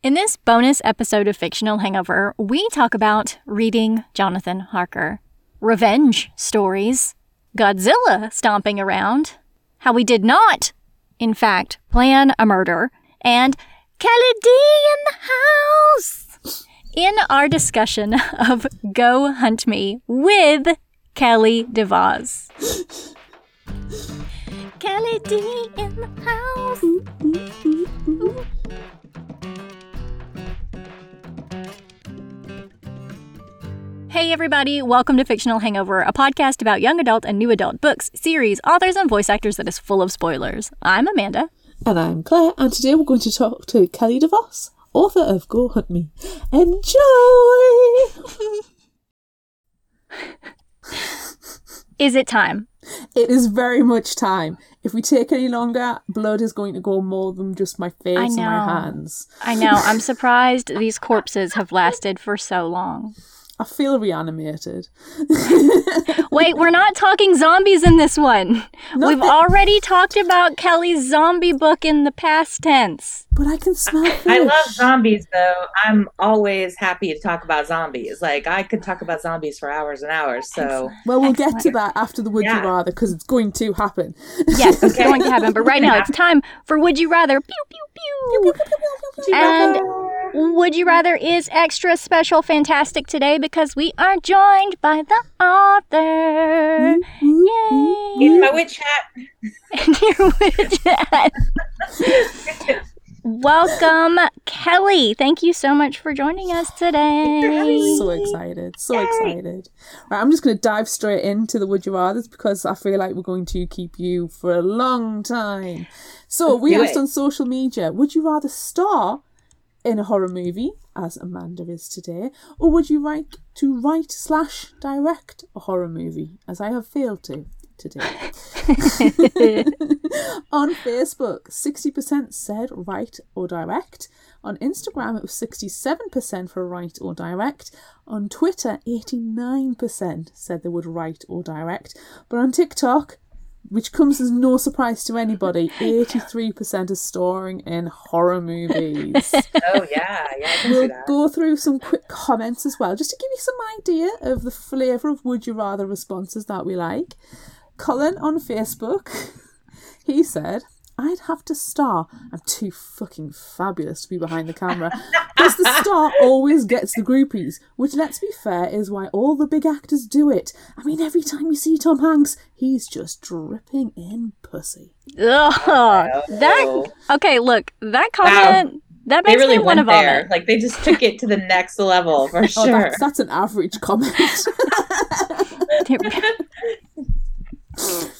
In this bonus episode of Fictional Hangover, we talk about reading Jonathan Harker, revenge stories, Godzilla stomping around, how we did not, in fact, plan a murder, and Kelly D in the house. In our discussion of Go Hunt Me with Kelly DeVos. Kelly D in the house. Hey, everybody, welcome to Fictional Hangover, a podcast about young adult and new adult books, series, authors, and voice actors that is full of spoilers. I'm Amanda. And I'm Claire, and today we're going to talk to Kelly DeVos, author of Go Hunt Me. Enjoy! Is it time? it is very much time. If we take any longer, blood is going to go more than just my face and my hands. I know, I'm surprised these corpses have lasted for so long. I feel reanimated. Wait, we're not talking zombies in this one. We've the- already talked about Kelly's zombie book in the past tense. But I can smell fish. I love zombies though. I'm always happy to talk about zombies. Like I could talk about zombies for hours and hours. So Well, we'll get to that after the Would You Rather because it's going to happen. Yes, it's Okay. going to happen. But right now, it's time for Would You Rather. Pew, pew, pew. And Would You Rather is extra special fantastic today because we are joined by the author. Yay! Use my witch hat. And here with that. Welcome, Kelly. Thank you so much for joining us today. So excited, so excited. Right, I'm just going to dive straight into the Would You Rathers because I feel like we're going to keep you for a long time. So, we asked it. on social media Would you rather star in a horror movie, as Amanda is today, or would you like to write slash direct a horror movie, as I have failed to today? On Facebook, 60% said write or direct. On Instagram, it was 67% for write or direct. On Twitter, 89% said they would write or direct. But on TikTok, which comes as no surprise to anybody, 83% are starring in horror movies. Oh yeah, yeah. I can see We'll go through some quick comments as well, just to give you some idea of the flavour of would you rather responses that we like. Colin on Facebook, he said, I'd have to star. I'm too fucking fabulous to be behind the camera. Because the star always gets the groupies, which, let's be fair, is why all the big actors do it. I mean, every time you see Tom Hanks, he's just dripping in pussy. Ugh, that okay. Look, that comment that They really me want to went there. vomit. Like they just took it to the next level for Oh, sure. that's, that's an average comment.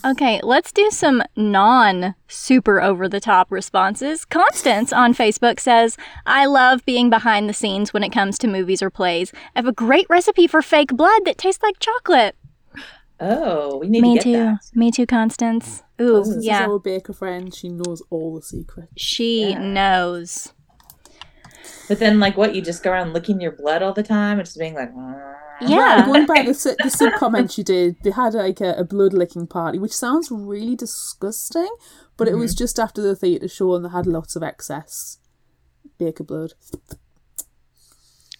okay, let's do some non super over the top responses. Constance on Facebook says, "I love being behind the scenes when it comes to movies or plays. I have a great recipe for fake blood that tastes like chocolate." Oh, we need Me to get too. that. Me too, Constance. Ooh, This is yeah. our baker friend. She knows all the secrets. She Yeah. knows. But then, like, what? You just go around licking your blood all the time and just being like. Yeah. Right, going by the, the sub comment you did, they had like a, a blood licking party, which sounds really disgusting, but it was mm-hmm. just after the theatre show and they had lots of excess baker blood.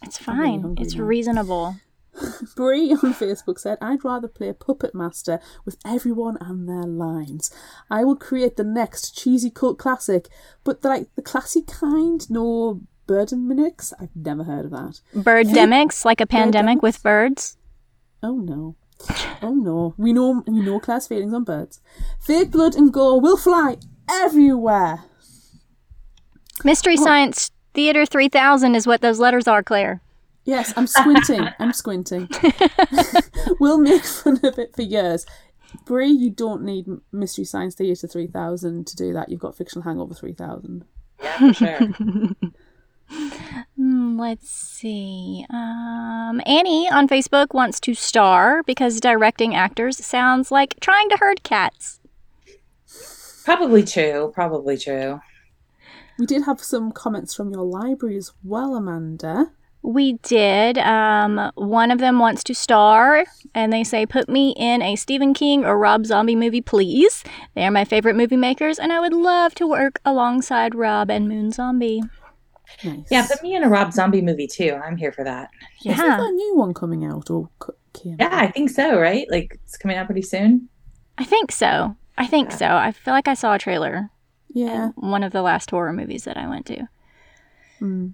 It's I'm really fine. It's now. reasonable. Brie on Facebook said, I'd rather play Puppet Master with everyone and their lines. I will create the next cheesy cult classic, but the, like the classy kind, no burden minix. I've never heard of that. Birdemics, like a pandemic with birds. Oh no. Oh no. We know we know Claire's feelings on birds. Fake blood and gore will fly everywhere. Mystery oh. Science Theater 3000 is what those letters are, Claire. Yes, I'm squinting. I'm squinting. we'll make fun of it for years. Brie, you don't need Mystery Science Theatre 3000 to do that. You've got Fictional Hangover 3000. yeah, for sure. Hmm, let's see. Um, Annie on Facebook wants to star because directing actors sounds like trying to herd cats. probably true. Probably true. We did have some comments from your library as well, Amanda. We did. Um, one of them wants to star, and they say, "Put me in a Stephen King or Rob Zombie movie, please." They are my favorite movie makers, and I would love to work alongside Rob and Moon Zombie. Nice. Yeah, put me in a Rob Zombie movie too. I'm here for that. Isn't Yeah. there a new one coming out or came Yeah, out? I think so, right? Like it's coming out pretty soon. I think so. I think so. I feel like I saw a trailer. Yeah. One of the last horror movies that I went to. Mm.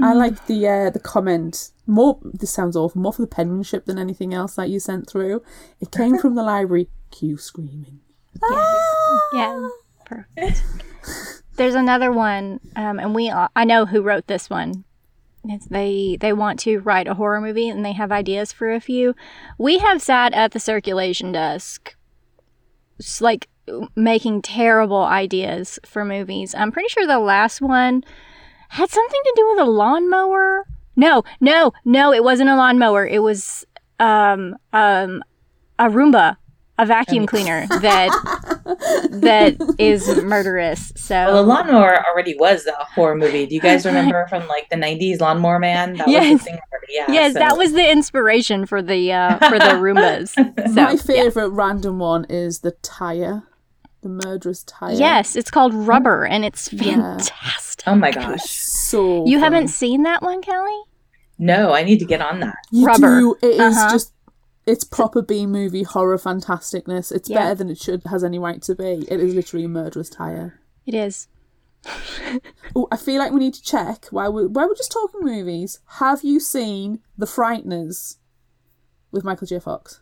I like the uh, the comment more. This sounds awful. More for the penmanship than anything else that you sent through. It came from the library. Cue screaming. Yeah. Yeah. Perfect. There's another one, um, and we I know who wrote this one. It's they they want to write a horror movie and they have ideas for a few. We have sat at the circulation desk, like making terrible ideas for movies. I'm pretty sure the last one had something to do with a lawnmower. No, no, no, it wasn't a lawnmower. It was um um a Roomba, a vacuum cleaner that that is murderous. So Well, the lawnmower already was a horror movie. Do you guys remember from like the '90s Lawnmower Man? That was Yes. the thing already. Yeah. yes, so- that was the inspiration for the uh, for the Roombas. So, My yeah. favorite random one is the tire, the murderous tire. Yes, it's called Rubber, and it's Yeah. fantastic. Oh my gosh. so You fun. haven't seen that one, Kelly? No, I need to get on that. You Rubber. do. It is Uh-huh. just. It's proper B movie horror fantasticness. It's Yeah. better than it should has any right to be. It is literally a murderous tire. It is. Oh, I feel like we need to check while we while we're just talking movies. Have you seen The Frighteners with Michael J. Fox?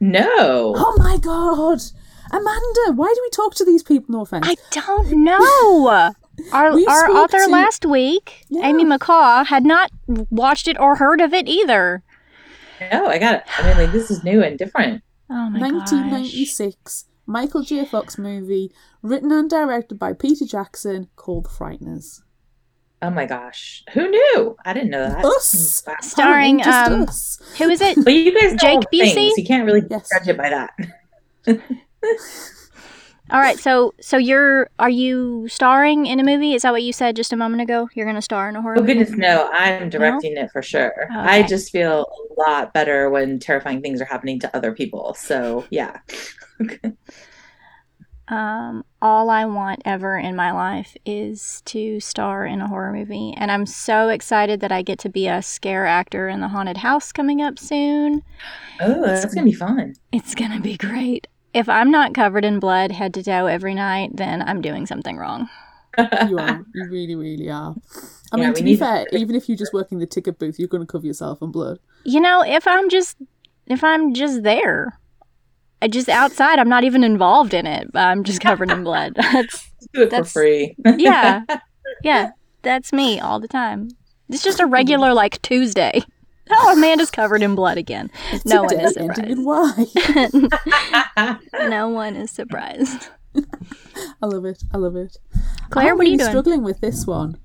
No. Oh my god, Amanda! Why do we talk to these people? No offense. I don't know. Our We our spoke author to- last week, Yeah. Amy McCaw, had not watched it or heard of it either. No, I got it. I mean, like this is new and different. Oh my gosh. 1996 Michael J. Fox movie, written and directed by Peter Jackson, called The Frighteners. Oh my gosh. Who knew? I didn't know that. Us. Wow. Starring, um, us. Who is it? But you guys know Jake all Busey? You can't really Yes. judge it by that. All right, so so you're are you starring in a movie? Is that what you said just a moment ago? You're going to star in a horror Oh movie? goodness, no! I'm directing it for sure. I just feel a lot better when terrifying things are happening to other people. So yeah, Um, all I want ever in my life is to star in a horror movie, and I'm so excited that I get to be a scare actor in the haunted house coming up soon. oh, that's gonna be fun. It's gonna be great. If I'm not covered in blood head to toe every night, then I'm doing something wrong. You are. You really, really are. I Yeah, mean, to be need- fair, even if you're just working the ticket booth, you're going to cover yourself in blood. You know, if I'm just if I'm just there, I just outside, I'm not even involved in it. But I'm just covered in blood. That's Do it for That's- free. yeah, yeah. That's me all the time. It's just a regular like Tuesday. Oh, Amanda's covered in blood again. No one Today, is ending surprised. in Y. no one is surprised. I love it. I love it. Claire, I'm what are you really doing? struggling with this one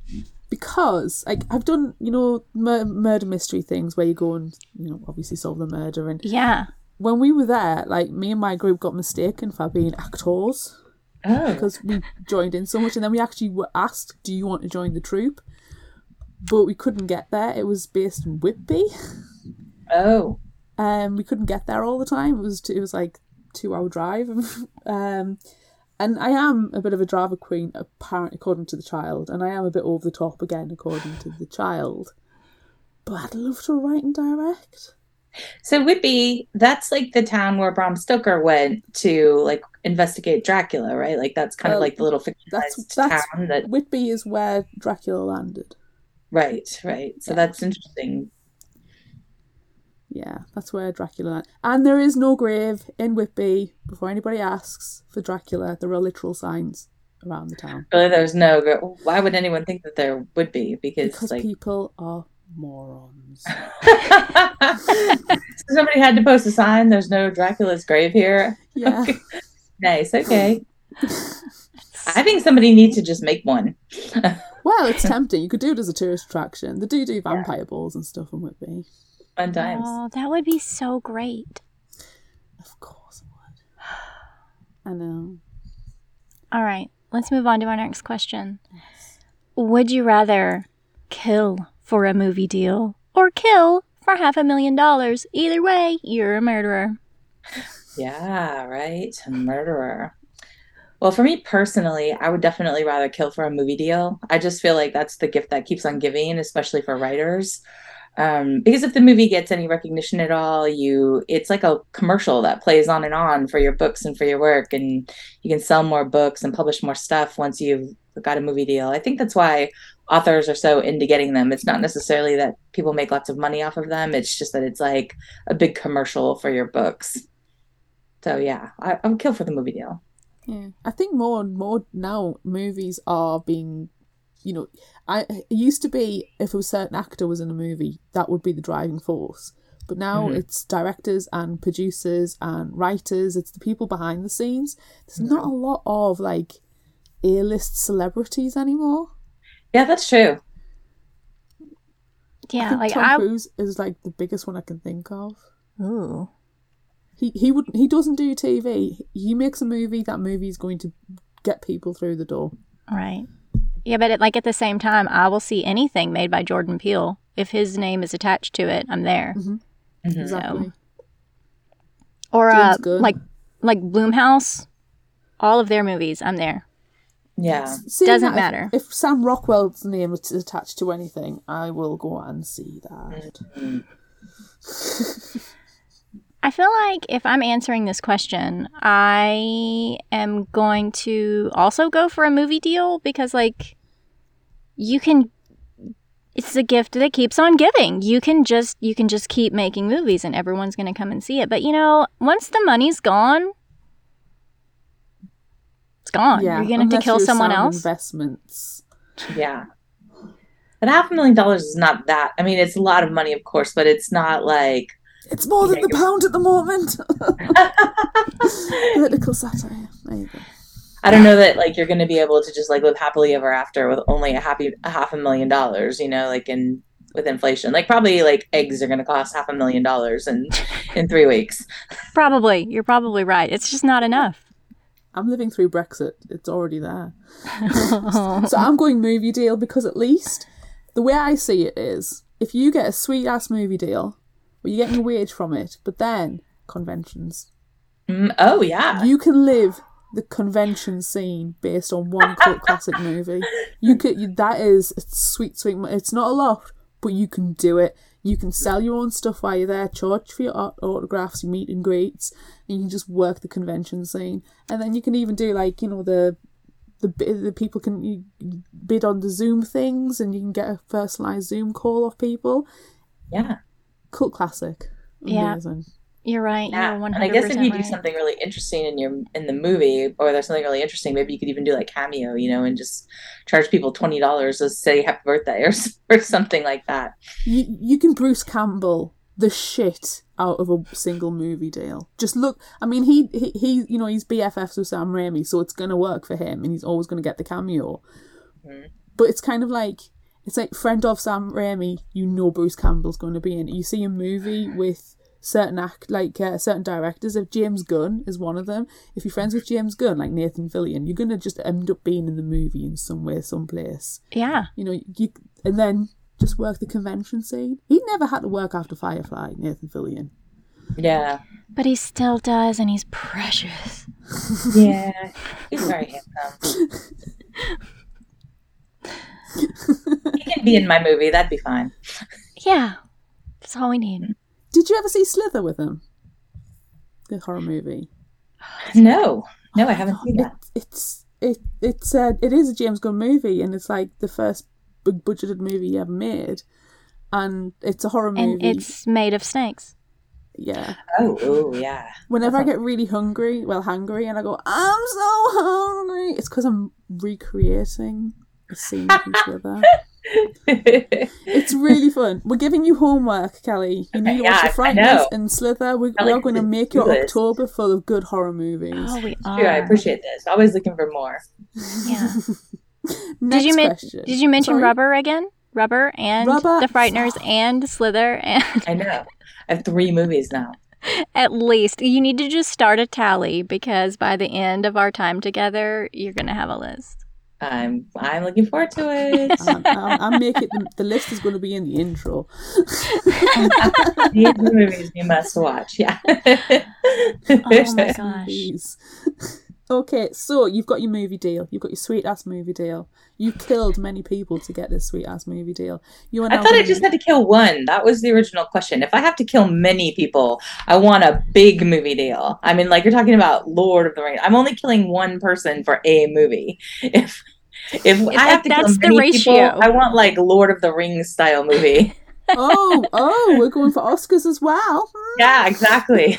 because like I've done, you know, mur- murder mystery things where you go and you know obviously solve the murder. And Yeah. when we were there, like me and my group got mistaken for being actors oh, because we joined in so much, and then we actually were asked, "Do you want to join the troupe?" But we couldn't get there. It was based in Whitby. oh, Um, we couldn't get there all the time. It was it was like two hour drive. um, and I am a bit of a drama queen, apparently according to the child, and I am a bit over the top again according to the child. But I'd love to write and direct. so Whitby, that's like the town where Bram Stoker went to like investigate Dracula, right? Like that's kind Well, of like the little that's- fictionalized that's- town that. Whitby is where Dracula landed. Right, right. So Yeah. that's interesting. Yeah, that's where Dracula. And there is no grave in Whitby. Before anybody asks for Dracula, there are literal signs around the town Really, there's no. gr- Why would anyone think that there would be? Because, because like, people are morons. so somebody had to post a sign. There's no Dracula's grave here. Yeah. Nice. Okay. I think somebody needs to just make one. Well, it's tempting. You could do it as a tourist attraction. They do do vampire balls and stuff in Whitby. Fun oh, times. Oh, that would be so great. Of course it would. I know. All right, let's move on to our next question. Would you rather kill for a movie deal or kill for half a million dollars? Either way, you're a murderer. Yeah. Right. A murderer. Well, for me personally, I would definitely rather kill for a movie deal. I just feel like that's the gift that keeps on giving, especially for writers. Um, because if the movie gets any recognition at all, you it's like a commercial that plays on and on for your books and for your work, and you can sell more books and publish more stuff once you've got a movie deal. I think that's why authors are so into getting them. It's not necessarily that people make lots of money off of them. It's just that it's like a big commercial for your books. So yeah, I, I would kill for the movie deal. Yeah, I think more and more now movies are being, you know, I it used to be if a certain actor was in a movie, that would be the driving force. But now Mhm. it's directors and producers and writers. It's the people behind the scenes. There's not a lot of like A-list celebrities anymore. Yeah, that's true. I Yeah, think like Tom I. Cruise is like the biggest one I can think of. Ooh. He he would he doesn't do TV. He makes a movie. That movie is going to get people through the door. Right. Yeah, but at, like at the same time, I will see anything made by Jordan Peele. If his name is attached to it, I'm there. Mhm. Exactly. Or uh, like like Blumhouse, all of their movies, I'm there. Yeah. Seeing Doesn't that if- matter. If, Sam Rockwell's name is attached to anything, I will go and see that. Mhm. I feel like if I'm answering this question, I am going to also go for a movie deal because, like, you can. It's a gift that keeps on giving. You can just you can just keep making movies, and everyone's going to come and see it. But you know, once the money's gone, it's gone. Yeah, You're going to have to kill someone else. Investments. Yeah. But half a million dollars is not that. I mean, it's a lot of money, of course, but it's not like. It's more than Yeah, the pound at the moment. Political satire. There you go. I don't know that like you're going to be able to just like live happily ever after with only a happy a half a million dollars. You know, like in with inflation, like probably like eggs are going to cost half a million dollars in in three weeks. Probably, you're probably right. It's just not enough. I'm living through Brexit. It's already there. So I'm going movie deal because at least the way I see it is if you get a sweet ass movie deal, well, you're getting a wage from it, but then conventions. Mm, oh yeah, You can live the convention scene based on one cult classic movie. You could you, that is sweet, sweet. It's not a lot, but you can do it. You can sell your own stuff while you're there, charge for your aut- autographs, your meet and greets, and you can just work the convention scene. And then you can even do like you know the the the people can you bid on the Zoom things, and you can get a personalized Zoom call off people. yeah, Cult classic, Yeah. You're right. yeah. You're 100% And I guess if you do right. something really interesting in your in the movie, or there's something really interesting, maybe you could even do like cameo, you know, and just charge people twenty dollars to say happy birthday or or something like that. You you can Bruce Campbell the shit out of a single movie deal. Just look, I mean, he he, he you know he's BFFs with Sam Raimi, so it's gonna work for him, and he's always gonna get the cameo. Mhm. But it's kind of like it's like friend of Sam Raimi, you know Bruce Campbell's going to be in. it. You see a movie with certain act like uh, certain directors. If James Gunn is one of them, if you're friends with James Gunn, like Nathan Fillion, you're gonna just end up being in the movie in some way, someplace Yeah. you know, you and then just work the convention scene. He never had to work after Firefly, Nathan Fillion. Yeah, But he still does, and he's precious. yeah, he's very handsome. he can be in my movie. That'd be fine. Yeah. That's all we need. Did you ever see Slither with him? The horror movie. No, no, I haven't seen It, that. it's it it's uh, it is a James Gunn movie, and it's like the first big budgeted movie he ever made, and it's a horror movie. And it's made of snakes. yeah. Oh, oh, yeah. Whenever I get really hungry, well, hungry, and I go, I'm so hungry, it's because I'm recreating a scene from Slither. It's really fun. We're giving you homework, Kelly. You need to watch yeah, The Frighteners know. and Slither. We, we are like going to to make your this. October full of good horror movies. Oh, we are. True, I appreciate this. Always looking for more. Yeah. Next you men- question. Did you mention Sorry? Rubber again? Rubber and Rubber- The Frighteners and Slither and I know. I have three movies now. at least you need to just start a tally because by the end of our time together, you're gonna have a list. I'm I'm looking forward to it. I'm, I'm, I'm making the, the list is going to be in the intro. These the movies you must watch. Yeah. Oh my gosh. Okay, so you've got your movie deal. You've got your sweet ass movie deal. You killed many people to get this sweet ass movie deal. You I thought I just had to kill one. That was the original question. If I have to kill many people, I want a big movie deal. I mean, like you're talking about Lord of the Rings. I'm only killing one person for a movie. If if I have to that's the ratio. people, I want like Lord of the Rings style movie. Oh, oh, we're going for Oscars as well. Yeah, exactly.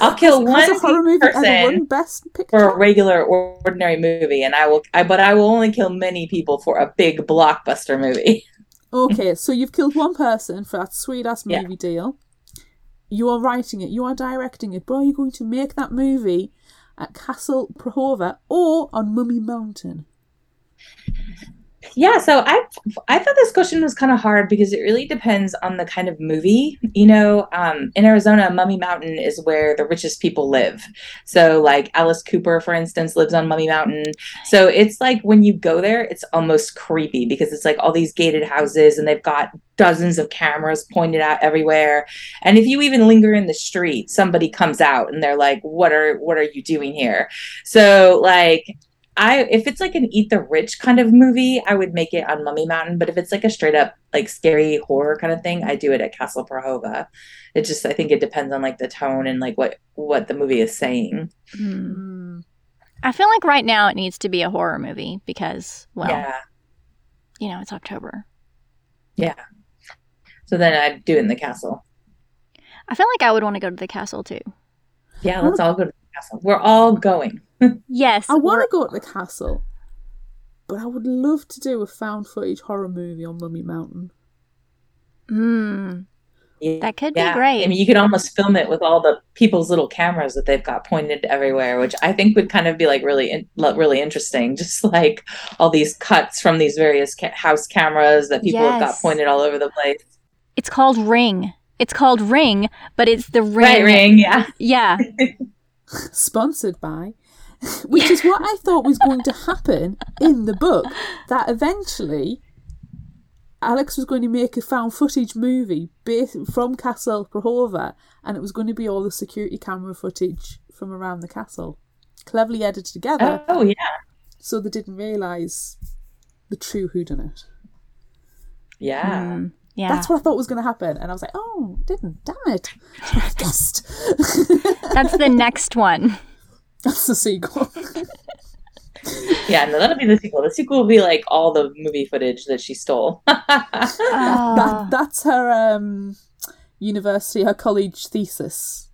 I'll kill one horror movie person Best for a regular ordinary movie, and I will. I but I will only kill many people for a big blockbuster movie. Okay, so you've killed one person for that sweet ass Yeah. movie deal. You are writing it, you are directing it, but are you going to make that movie at Castle Prahova or on Mummy Mountain? Yeah, so I I thought this question was kind of hard because it really depends on the kind of movie. You know, um, in Arizona, Mummy Mountain is where the richest people live. So, like Alice Cooper, for instance, lives on Mummy Mountain. So it's like when you go there, it's almost creepy because it's like all these gated houses and they've got dozens of cameras pointed out everywhere. And if you even linger in the street, somebody comes out and they're like, "What are what are you doing here?" So, like I if it's like an eat the rich kind of movie, I would make it on Mummy Mountain. But if it's like a straight up like scary horror kind of thing, I do it at Castle Prahova. It just I think it depends on like the tone and like what what the movie is saying. Hmm. I feel like right now it needs to be a horror movie because, well, yeah, you know, it's October. yeah. So then I'd do it in the castle. I feel like I would want to go to the castle too. Yeah, let's all go to the castle. We're all going. Yes. I want to go to the castle, but I would love to do a found footage horror movie on Mummy Mountain. Mm, Yeah. that could Yeah, be great. I mean, you could almost film it with all the people's little cameras that they've got pointed everywhere, which I think would kind of be like really, in, really interesting. Just like all these cuts from these various ca- house cameras that people have got pointed all over the place. it's called Ring. It's called Ring, but it's the ring. Right, ring, yeah. Yeah. Sponsored by. Which is what I thought was going to happen in the book. That eventually Alex was going to make a found footage movie based from Castle Prahova, and it was going to be all the security camera footage from around the castle. Cleverly edited together, Oh, yeah, so they didn't realise the true whodunit. yeah. Mm, yeah. That's what I thought was going to happen, and I was like, "Oh, didn't! Damn it! I guessed." That's the next one. That's the sequel. Yeah, no, that'll be the sequel. The sequel will be like all the movie footage that she stole. Oh, that, that's her um, university, her college thesis.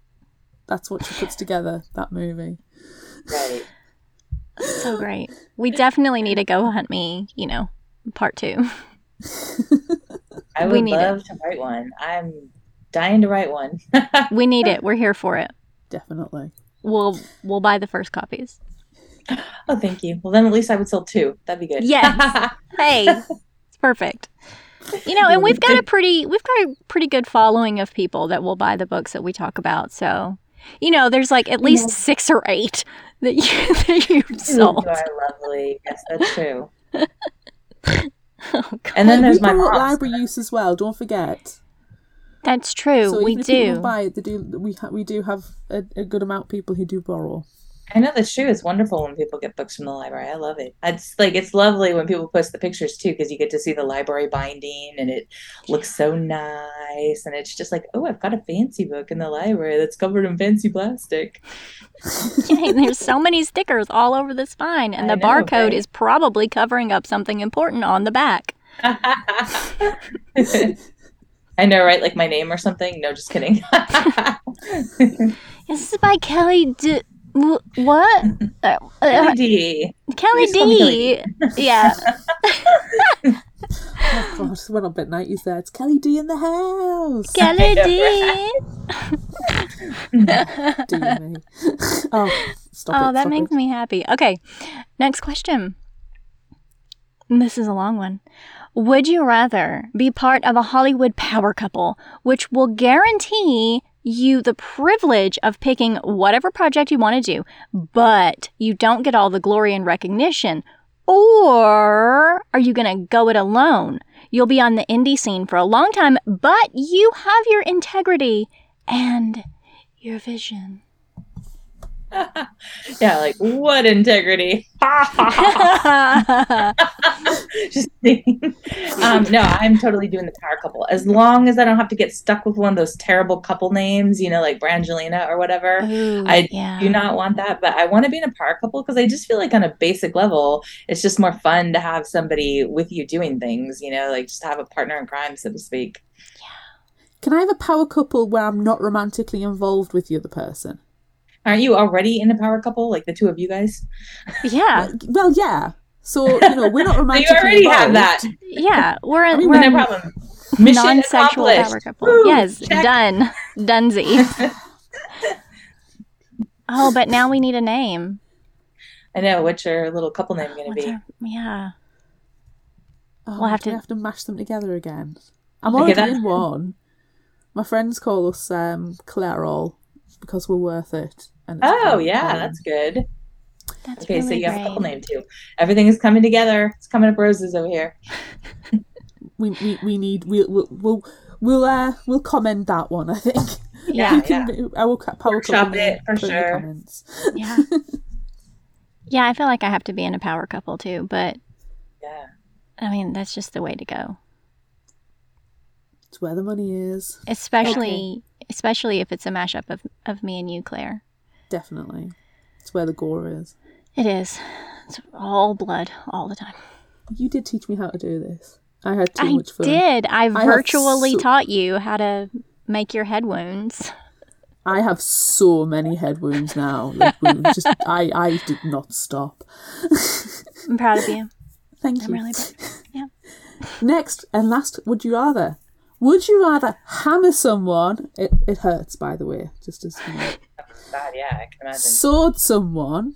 That's what she puts together. That movie. right. so great. We definitely need to go hunt me, you know, part two. I We would need it. love to write one. I'm dying to write one. We need it. We're here for it. Definitely. We'll we'll buy the first copies. oh, thank you. Well, then at least I would sell two. That'd be good. Yes. Hey, it's perfect. You know, and we've got a pretty we've got a pretty good following of people that will buy the books that we talk about. So, you know, there's like at least six or eight that you that you've You sold. are lovely. Yes, that's true. Oh, God. And then there's we my library use as well. Don't forget. That's true. so we even if people do. buy it, they do. We ha- we do have a, a good amount of people who do borrow. I know that's true. It's wonderful when people get books from the library. I love it. It's like it's lovely when people post the pictures too, because you get to see the library binding and it looks so nice. And it's just like, oh, I've got a fancy book in the library that's covered in fancy plastic. Yay, there's so many stickers all over the spine, and I the know, barcode right? is probably covering up something important on the back. I know, right? Like my name or something. No, just kidding. This is by Kelly D. What? Uh, uh, Kelly D. Kelly Please call D. Yeah. Oh God, went on bit nineties there. It's Kelly D in the house. Kelly D. Dear me. oh, stop Oh, it! that stop makes it. me happy. Okay, next question. This is a long one. Would you rather be part of a Hollywood power couple, which will guarantee you the privilege of picking whatever project you want to do, but you don't get all the glory and recognition? Or are you going to go it alone? You'll be on the indie scene for a long time, but you have your integrity and your vision. yeah, like what integrity? Just kidding. um, no, I'm totally doing the power couple. As long as I don't have to get stuck with one of those terrible couple names, you know, like Brangelina or whatever. Ooh, I yeah. do not want that, but I want to be in a power couple because I just feel like on a basic level, it's just more fun to have somebody with you doing things, you know, like just have a partner in crime, so to speak. Yeah. Can I have a power couple where I'm not romantically involved with the other person? Aren't you already in a power couple, like the two of you guys? Yeah, Well, yeah. So you know we're not So you already involved. have that. yeah. We're in, I mean, we're No problem. Mission non-sexual accomplished. power couple. Woo, yes, check. done, dunzy. oh, but now we need a name. I know. What's your little couple name going to What's be? our- yeah. Oh, We'll have to- have to mash them together again. I'm Okay, already in one. My friends call us um, collateral because we're worth it. And Oh very yeah, common. that's good. That's Okay, so really you have a couple name too. Everything is coming together. It's coming up roses over here. we, we we need we'll we'll we'll we'll, uh, we'll comment that one. I think. Yeah, You can, I will ca- power Workshop couple it, for put in the sure. comments. yeah. Yeah, I feel like I have to be in a power couple too, but Yeah. I mean that's just the way to go. It's where the money is. Especially especially if it's a mashup of, of me and you, Claire. Definitely. It's where the gore is. It is. It's all blood all the time. You did teach me how to do this. I had too I much fun. I did. I have virtually so- taught you how to make your head wounds. I have so many head wounds now. Like, wounds. Just I, I did not stop. I'm proud of you. Thank I'm you. really proud. Yeah. Next and last, would you rather? Would you rather hammer someone? It, it hurts, by the way. Just as you know. God, yeah, I can imagine. sword someone,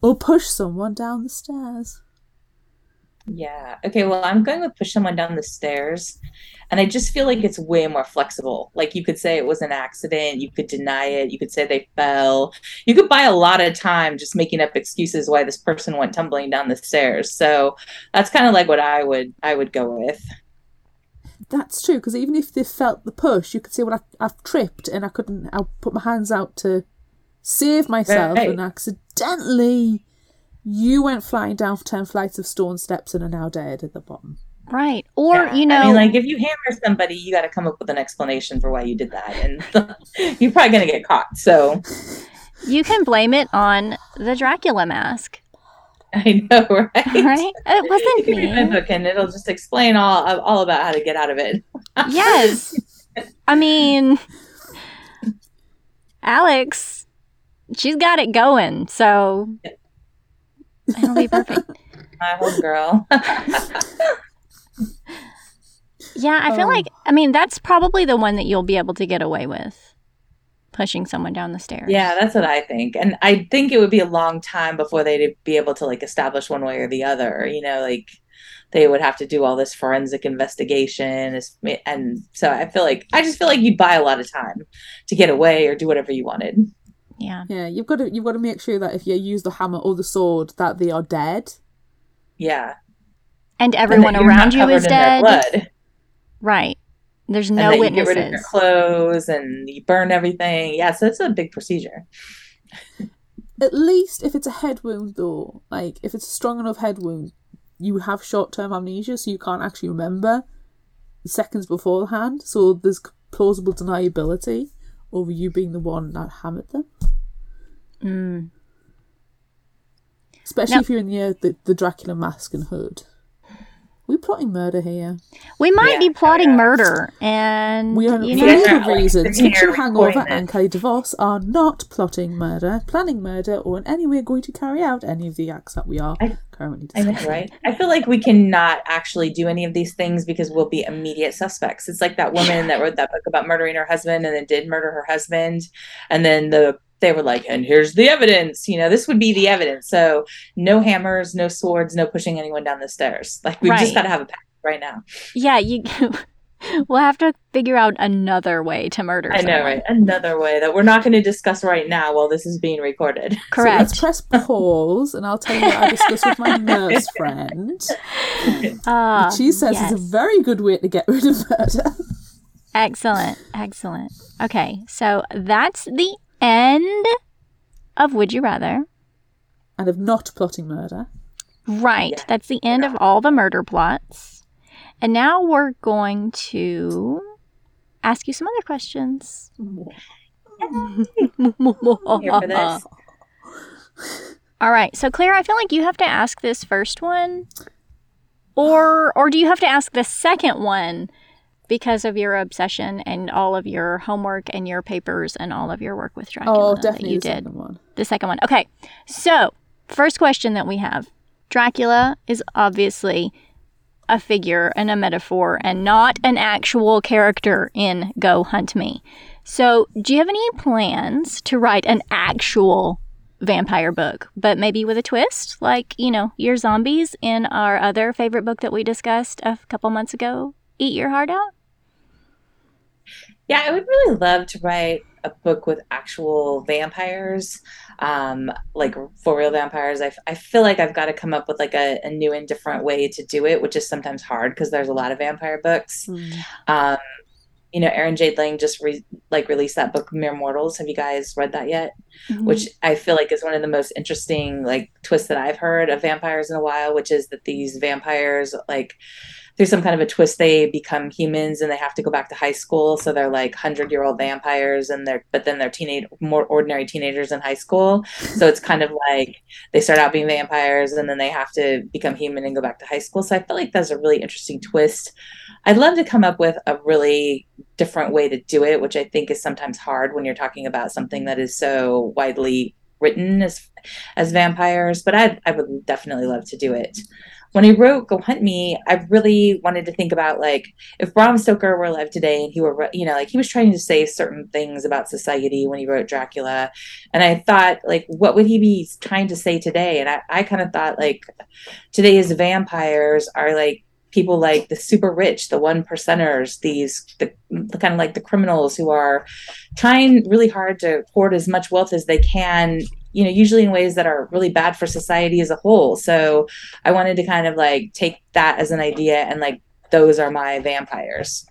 or push someone down the stairs. Yeah. Okay. Well, I'm going with push someone down the stairs. And I just feel like it's way more flexible. Like you could say it was an accident. You could deny it. You could say they fell. You could buy a lot of time just making up excuses why this person went tumbling down the stairs. So that's kind of like what I would I would go with. That's true because even if they felt the push, you could say, "Well, I, I've tripped and I couldn't. I put my hands out to save myself, Right. and accidentally, you went flying down ten flights of stone steps and are now dead at the bottom." Right. Or, Yeah. you know, I mean, like if you hammer somebody, you got to come up with an explanation for why you did that, and you're probably gonna get caught. So you can blame it on the Dracula mask, I know, right? right? It wasn't can read my book, and it'll just explain all all about how to get out of it. Yes. I mean, Alex, she's got it going, so it'll be perfect. My whole girl. Yeah, I feel Oh. like, I mean, that's probably the one that you'll be able to get away with pushing someone down the stairs. yeah, that's what I think, and I think it would be a long time before they'd be able to like establish one way or the other. You know, like they would have to do all this forensic investigation, and so I feel like I just feel like you'd buy a lot of time to get away or do whatever you wanted. Yeah. Yeah, you've got to you've got to make sure that if you use the hammer or the sword, that they are dead. Yeah, And And everyone that around you is dead. blood. Right. There's and no that you get rid of your clothes and you burn everything. Yeah, so it's a big procedure. At least if it's a head wound, though, like if it's a strong enough head wound, you have short term amnesia, so you can't actually remember seconds beforehand. So there's plausible deniability over you being the one that hammered them. Mm. Especially Now- if you're in the, uh, the the Dracula mask and hood. We're plotting murder here. We might Yeah, be plotting murder, and We are, you for know, guys legal reasons, sitting Fictional Hangover and this. Kelly DeVos are not plotting murder, planning murder, or in any way going to carry out any of the acts that we are I- currently I know, discussing. right? I feel like we cannot actually do any of these things because we'll be immediate suspects. It's like that woman that wrote that book about murdering her husband and then did murder her husband, and then the they were like, "And here's the evidence." You know, this would be the evidence. So no hammers, no swords, no pushing anyone down the stairs. Like we've Right. just got to have a pact right now. yeah, you. we'll have to figure out another way to murder. I know, right? Another way that we're not going to discuss right now while this is being recorded. So Correct. let's press pause, and I'll tell you what I discussed with my nurse friend. Ah, she says yes. it's a very good way to get rid of murder. Excellent, excellent. Okay, so that's the end of Would You Rather. and of not plotting murder. Right. Yeah. That's the end of all the murder plots. And now we're going to ask you some other questions. I'm here for this. All right. So Claire, I feel like you have to ask this first one. Or or do you have to ask the second one because of your obsession and all of your homework and your papers and all of your work with oh, Dracula Oh, that definitely you the did? second one. The second one. Okay. So, first question that we have Dracula is obviously a figure and a metaphor and not an actual character in Go Hunt Me. So, do you have any plans to write an actual vampire book, but maybe with a twist? Like, you know, Your Zombies in our other favorite book that we discussed a couple months ago? Eat Your Heart Out? Yeah, I would really love to write a book with actual vampires, um, like for real vampires. I, f- I feel like I've got to come up with like a, a new and different way to do it, which is sometimes hard because there's a lot of vampire books. Um, you know, Erin Jade Lange just re- like released that book Mere Mortals. Have you guys read that yet? Which I feel like is one of the most interesting like twists that I've heard of vampires in a while, which is that these vampires like through some kind of a twist they become humans and they have to go back to high school. So they're like 100 year old vampires and they're but then they're teenage more ordinary teenagers in high school. So it's kind of like they start out being vampires and then they have to become human and go back to high school. So i feel like that's a really interesting twist. I'd love to come up with a really different way to do it which i think is sometimes hard when you're talking about something that is so widely written as as vampires but i i would definitely love to do it when I wrote Go Hunt Me, I really wanted to think about like if Bram Stoker were alive today and he were, you know, like he was trying to say certain things about society when he wrote Dracula. And I thought, like, what would he be trying to say today? And I, I kind of thought, like, today's vampires are like people like the super rich, the one percenters, these, the, the kind of like the criminals who are trying really hard to hoard as much wealth as they can you know usually in ways that are really bad for society as a whole so i wanted to kind of like take that as an idea and like those are my vampires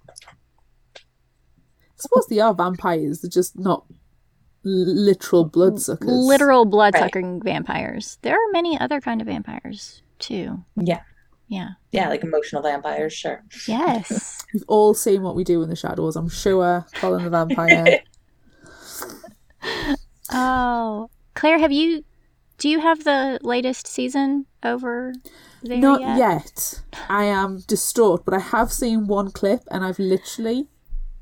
I suppose they are vampires. They're just not l- literal bloodsuckers. Literal blood sucking vampires. There are many other kind of vampires too. yeah Yeah. yeah like emotional vampires sure Yes. We've all seen what we do in the shadows. I'm sure. Colin the vampire. oh, Claire, have you? Do you have the latest season over there Not yet? yet. I am distraught, but I have seen one clip, and I've literally.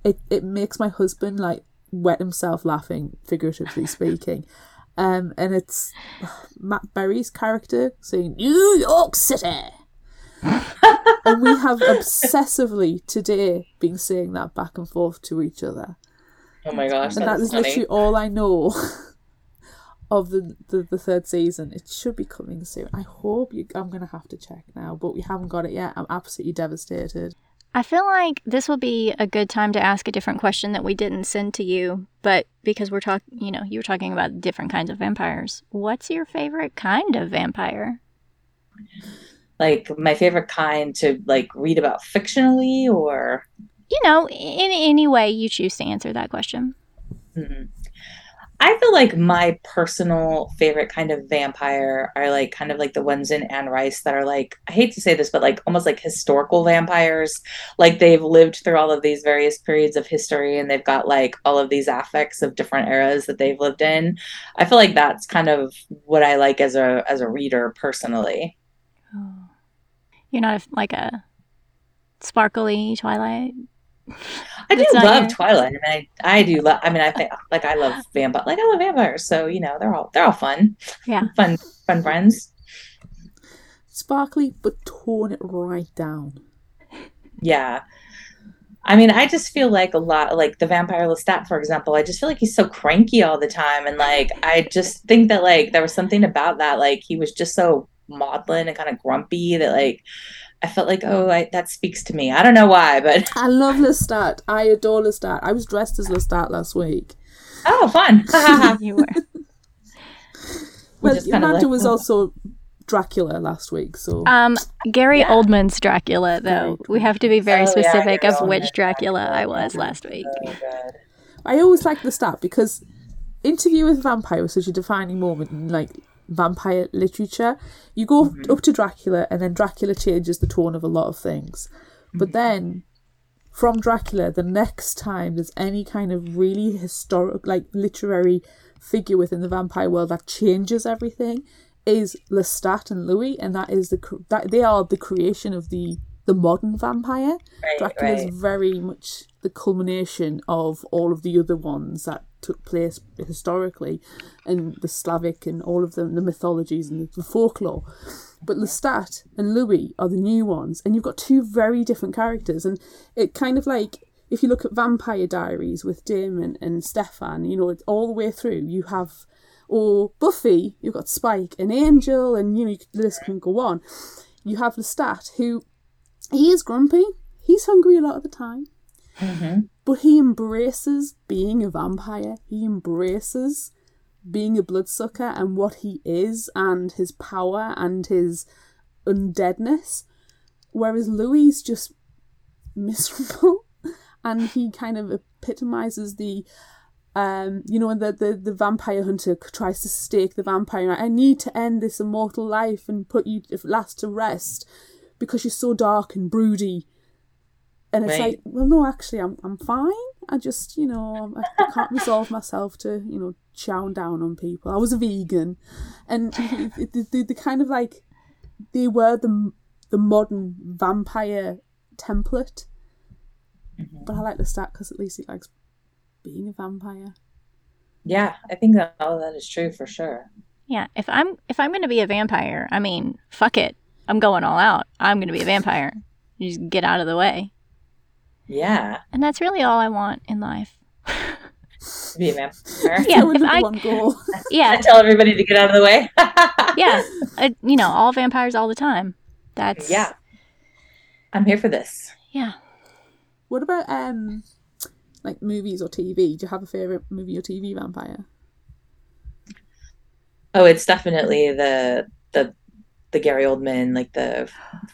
It it makes my husband like wet himself laughing, figuratively speaking. Um, and it's Matt Berry's character saying New York City. and we have obsessively today been saying that back and forth to each other. oh my gosh and that's funny literally all I know of the, the the third season. It should be coming soon. I hope you. I'm gonna have to check now, but we haven't got it yet. I'm absolutely devastated. I feel like this will be a good time to ask a different question that we didn't send to you, but because we're talking, you know, you were talking about different kinds of vampires. What's your favorite kind of vampire? like my favorite kind to like read about fictionally or You know, in any way you choose to answer that question. Mhm. I feel like my personal favorite kind of vampire are like kind of like the ones in Anne Rice that are like I hate to say this, but like almost like historical vampires. Like they've lived through all of these various periods of history and they've got like all of these affects of different eras that they've lived in. I feel like that's kind of what I like as a as a reader personally. Oh. You're not like a sparkly Twilight. I do love your- Twilight. I mean, I, I do love. I mean, I think like I love vampire. Like I love vampires. So you know, they're all they're all fun. Yeah. fun fun friends. Sparkly, but torn it right down. Yeah. I mean, I just feel like a lot, like the vampire Lestat, for example. I just feel like he's so cranky all the time, and like I just think that like there was something about that, like he was just so maudlin and kind of grumpy that like I felt like oh, I, that speaks to me. I don't know why, but I love Lestat. I adore Lestat. I was dressed as Lestat last week. oh, fun. you were. Well, just Amanda like- was also Dracula last week, so Um, Gary Yeah. Oldman's Dracula, though. We have to be very Oh, specific Gary of which Oldman's Dracula I was last week. Oh, God. I always like Lestat because Interview with Vampire was such a defining moment in like vampire literature. You go Mm-hmm. up to Dracula, and then Dracula changes the tone of a lot of things. Mm-hmm. But then, from Dracula, the next time there's any kind of really historic, like literary figure within the vampire world that changes everything, is Lestat and Louis, and that is the that they are the creation of the the modern vampire. Right, Dracula right. is very much the culmination of all of the other ones that took place historically in the Slavic and all of the mythologies and the folklore. But Lestat and Louis are the new ones, and you've got two very different characters. And it kind of like, if you look at Vampire Diaries with Damon and Stefan, you know, all the way through, you have, or Buffy, you've got Spike and Angel, and, you know, the list can go on. You have Lestat, who he is grumpy. He's hungry a lot of the time. Mm-hmm. But he embraces being a vampire. He embraces being a bloodsucker and what he is and his power and his undeadness. Whereas Louis just miserable and he kind of epitomizes the um, you know, the, the, the vampire hunter tries to stake the vampire, I need to end this immortal life and put you at last to rest because you're so dark and broody. And it's Right. like, well, no, actually, I'm I'm fine. I just, you know, I, I can't resolve myself to, you know, chow down on people. I was a vegan, and the, the, the, the kind of like they were the the modern vampire template. Mm-hmm. But I like Lestat because at least he likes being a vampire. Yeah, I think that all of that is true for sure. Yeah, if I'm if I'm gonna be a vampire, I mean, fuck it. I'm going all out. I'm gonna be a vampire. You just get out of the way. Yeah, And that's really all I want in life. be a vampire. Yeah, that would if be the I- one goal. I Yeah, tell everybody to get out of the way. yeah. I, you know, all vampires all the time. That's yeah. I'm here for this. yeah. What about um, like movies or TV? Do you have a favorite movie or TV vampire? Oh, it's definitely the the the Gary Oldman, like the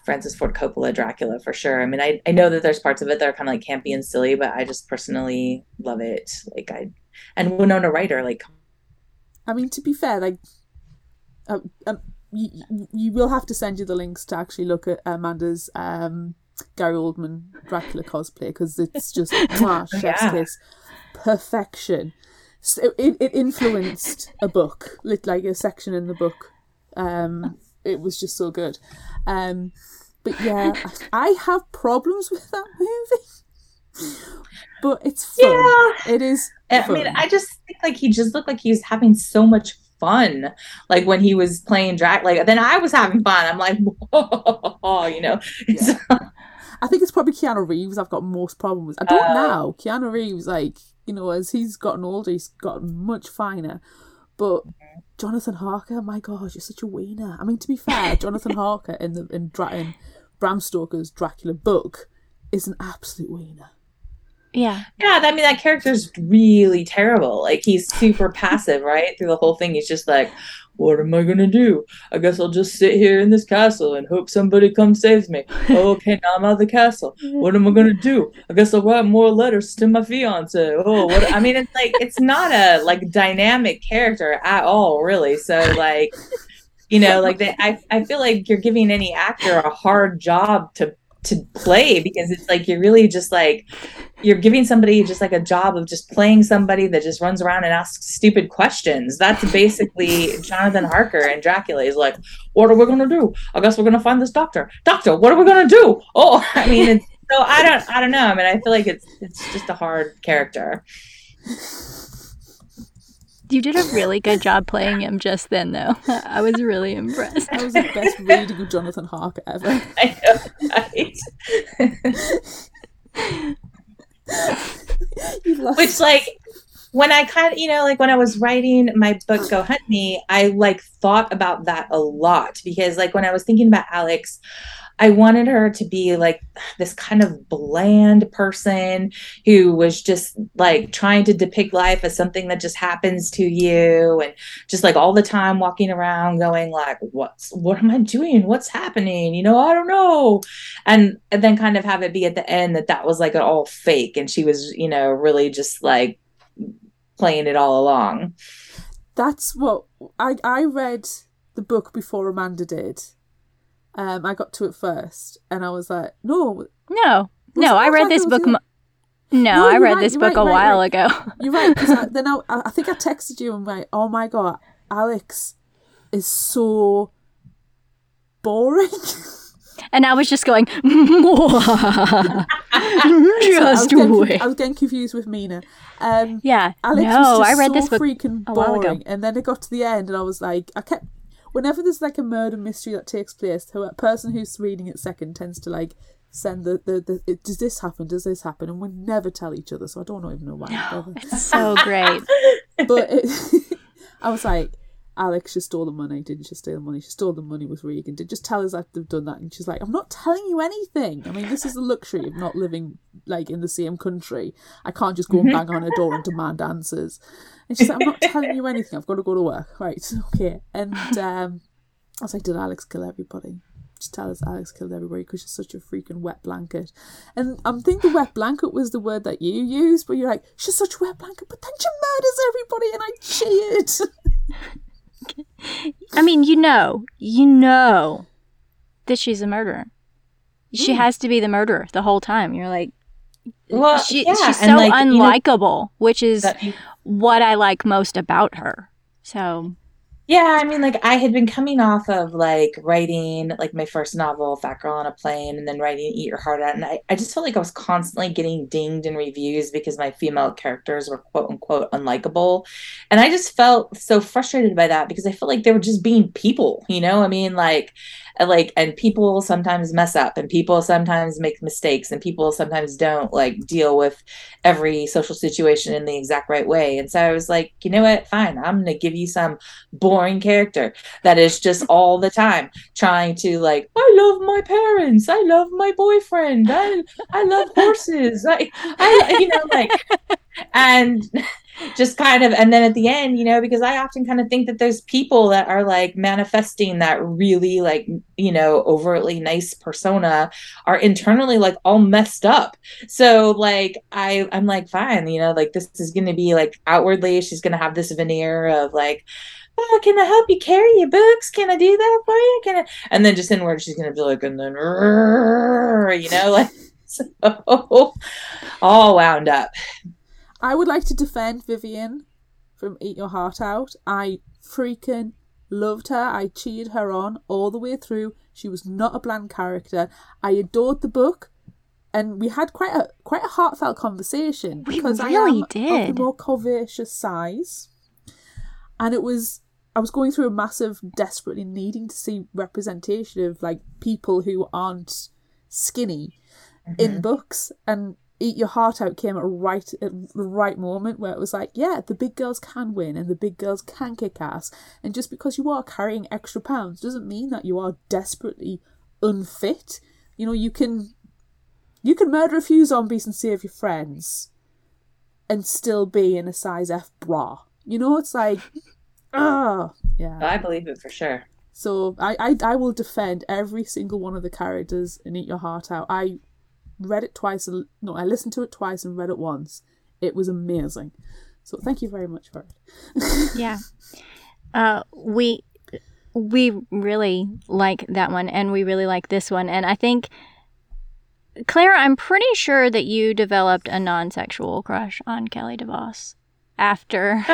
Francis Ford Coppola Dracula for sure. I mean, I, I know that there's parts of it that are kind of like campy and silly, but I just personally love it. Like I and Winona Ryder, like I mean, to be fair, like, uh, um, you, you- will have to send you the links to actually look at Amanda's um, Gary Oldman Dracula cosplay because it's just chef's Yeah. kiss, perfection. So it, it influenced a book, like a section in the book. Um, it was just so good. Um, but yeah, I, have problems with that movie, but it's fun. Yeah. It is. I mean. I just think like he just looked like he was having so much fun. Like when he was playing Drac, like then I was having fun. I'm like, oh, you know. Yeah. I think it's probably Keanu Reeves I've got most problems with. I don't Oh. now. Keanu Reeves, like, you know, as he's gotten older, he's gotten much finer. But mm-hmm. Jonathan Harker, my God, you're such a wiener. I mean, to be fair, Jonathan Harker in the in, Dra- in Bram Stoker's Dracula book is an absolute wiener. Yeah. Yeah, I mean that character's really terrible. Like he's super passive, right? Through the whole thing, he's just like, "What am I gonna do? I guess I'll just sit here in this castle and hope somebody comes saves me." Oh, okay, now I'm out of the castle. What am I gonna do? I guess I'll write more letters to my fiance. Oh, what? I mean, it's like it's not a like dynamic character at all, really. So like, you know, like they, I I feel like you're giving any actor a hard job to to play because it's like you're really just like you're giving somebody just like a job of just playing somebody that just runs around and asks stupid questions. That's basically Jonathan Harker and Dracula. He's like, what are we gonna do? I guess we're gonna find this doctor. Doctor, what are we gonna do? Oh, I mean, it's, so I don't, I don't know. I mean, I feel like it's it's just a hard character. You did a really good job playing him just then, though. I was really impressed. That was the best reading of Jonathan Harker ever. I know, right? Which like when I kind of you know like when I was writing my book Go Hunt Me, I like thought about that a lot because like when I was thinking about Alex, I wanted her to be like this kind of bland person who was just like trying to depict life as something that just happens to you and just like all the time walking around going like what's what am I doing? What's happening? You know, I don't know. And, and then kind of have it be at the end that that was like all fake and she was, you know, really just like playing it all along. That's what I I read the book before Amanda did. Um, I got to it first, and I was like, no, No, no, I read this book. Mo- no, No, I read right, this book right, a right, while ago. You're right. I, then I, I think I texted you and like, oh my god, Alex is so boring. And I was just going, just I was, getting. I was getting confused with Mina. Um, Yeah, Alex no, I read so this book. freaking a while ago. boring. And then it got to the end, and I was like, I kept. Whenever there's like a murder mystery that takes place, the person who's reading it second tends to like send the the, the it, does this happen? Does this happen? And we never tell each other, so I don't even know why. I bother. So great. but it, I was like, Alex, she stole the money. Didn't she steal the money? She stole the money with Regan. Did just tell us that they've done that. And she's like, I'm not telling you anything. I mean, this is the luxury of not living like in the same country. I can't just go and bang on a door and demand answers. And she's like, I'm not telling you anything. I've got to go to work. Right, okay. And um, I was like, did Alex kill everybody? Just tell us Alex killed everybody because she's such a freaking wet blanket. And I'm thinking wet blanket was the word that you used, but you're like, she's such a wet blanket, but then she murders everybody, and I cheered. I mean, you know, you know that she's a murderer. She hmm. has to be the murderer the whole time. You're like, Well, she, yeah, she's so like, you know, unlikable, which is what I like most about her. So, Yeah, I mean, like I had been coming off of like writing like my first novel, Fat Girl on a Plane, and then writing Eat Your Heart Out. And I, I just felt like I was constantly getting dinged in reviews because my female characters were quote unquote unlikable. And I just felt so frustrated by that because I felt like they were just being people, you know? I mean, like and, like and people sometimes mess up and people sometimes make mistakes and people sometimes don't like deal with every social situation in the exact right way. And so I was like, you know what? Fine. I'm going to give you some boring character that is just all the time trying to like, I love my parents. I love my boyfriend. I I love horses. I I you know like and just kind of and then at the end you know because i often kind of think that there's people that are like manifesting that really like you know overtly nice persona are internally like all messed up so like i i'm like fine you know like this is going to be like outwardly she's going to have this veneer of like oh, can I help you carry your books? Can I do that for you? Can I? And then just inward, she's gonna be like, and then, you know, like so all wound up. I would like to defend Vivian from Eat Your Heart Out. I freaking loved her. I cheered her on all the way through. She was not a bland character. I adored the book. And we had quite a quite a heartfelt conversation We because I really am of did. the more curvaceous size, and it was I was going through a massive, desperately needing to see representation of like people who aren't skinny in mm-hmm. books and eat your heart out came at right at the right moment where it was like yeah the big girls can win and the big girls can kick ass and just because you are carrying extra pounds doesn't mean that you are desperately unfit you know you can you can murder a few zombies and save your friends and still be in a size f bra you know it's like ah yeah I believe it for sure. so I, I I will defend every single one of the characters and Eat Your Heart Out. I read it twice. and- No, I listened to it twice and read it once. It was amazing. So thank you very much for it. yeah. Uh, we we really like that one, and we really like this one, and I think. Claire, I'm pretty sure that you developed a non-sexual crush on Kelly DeVos after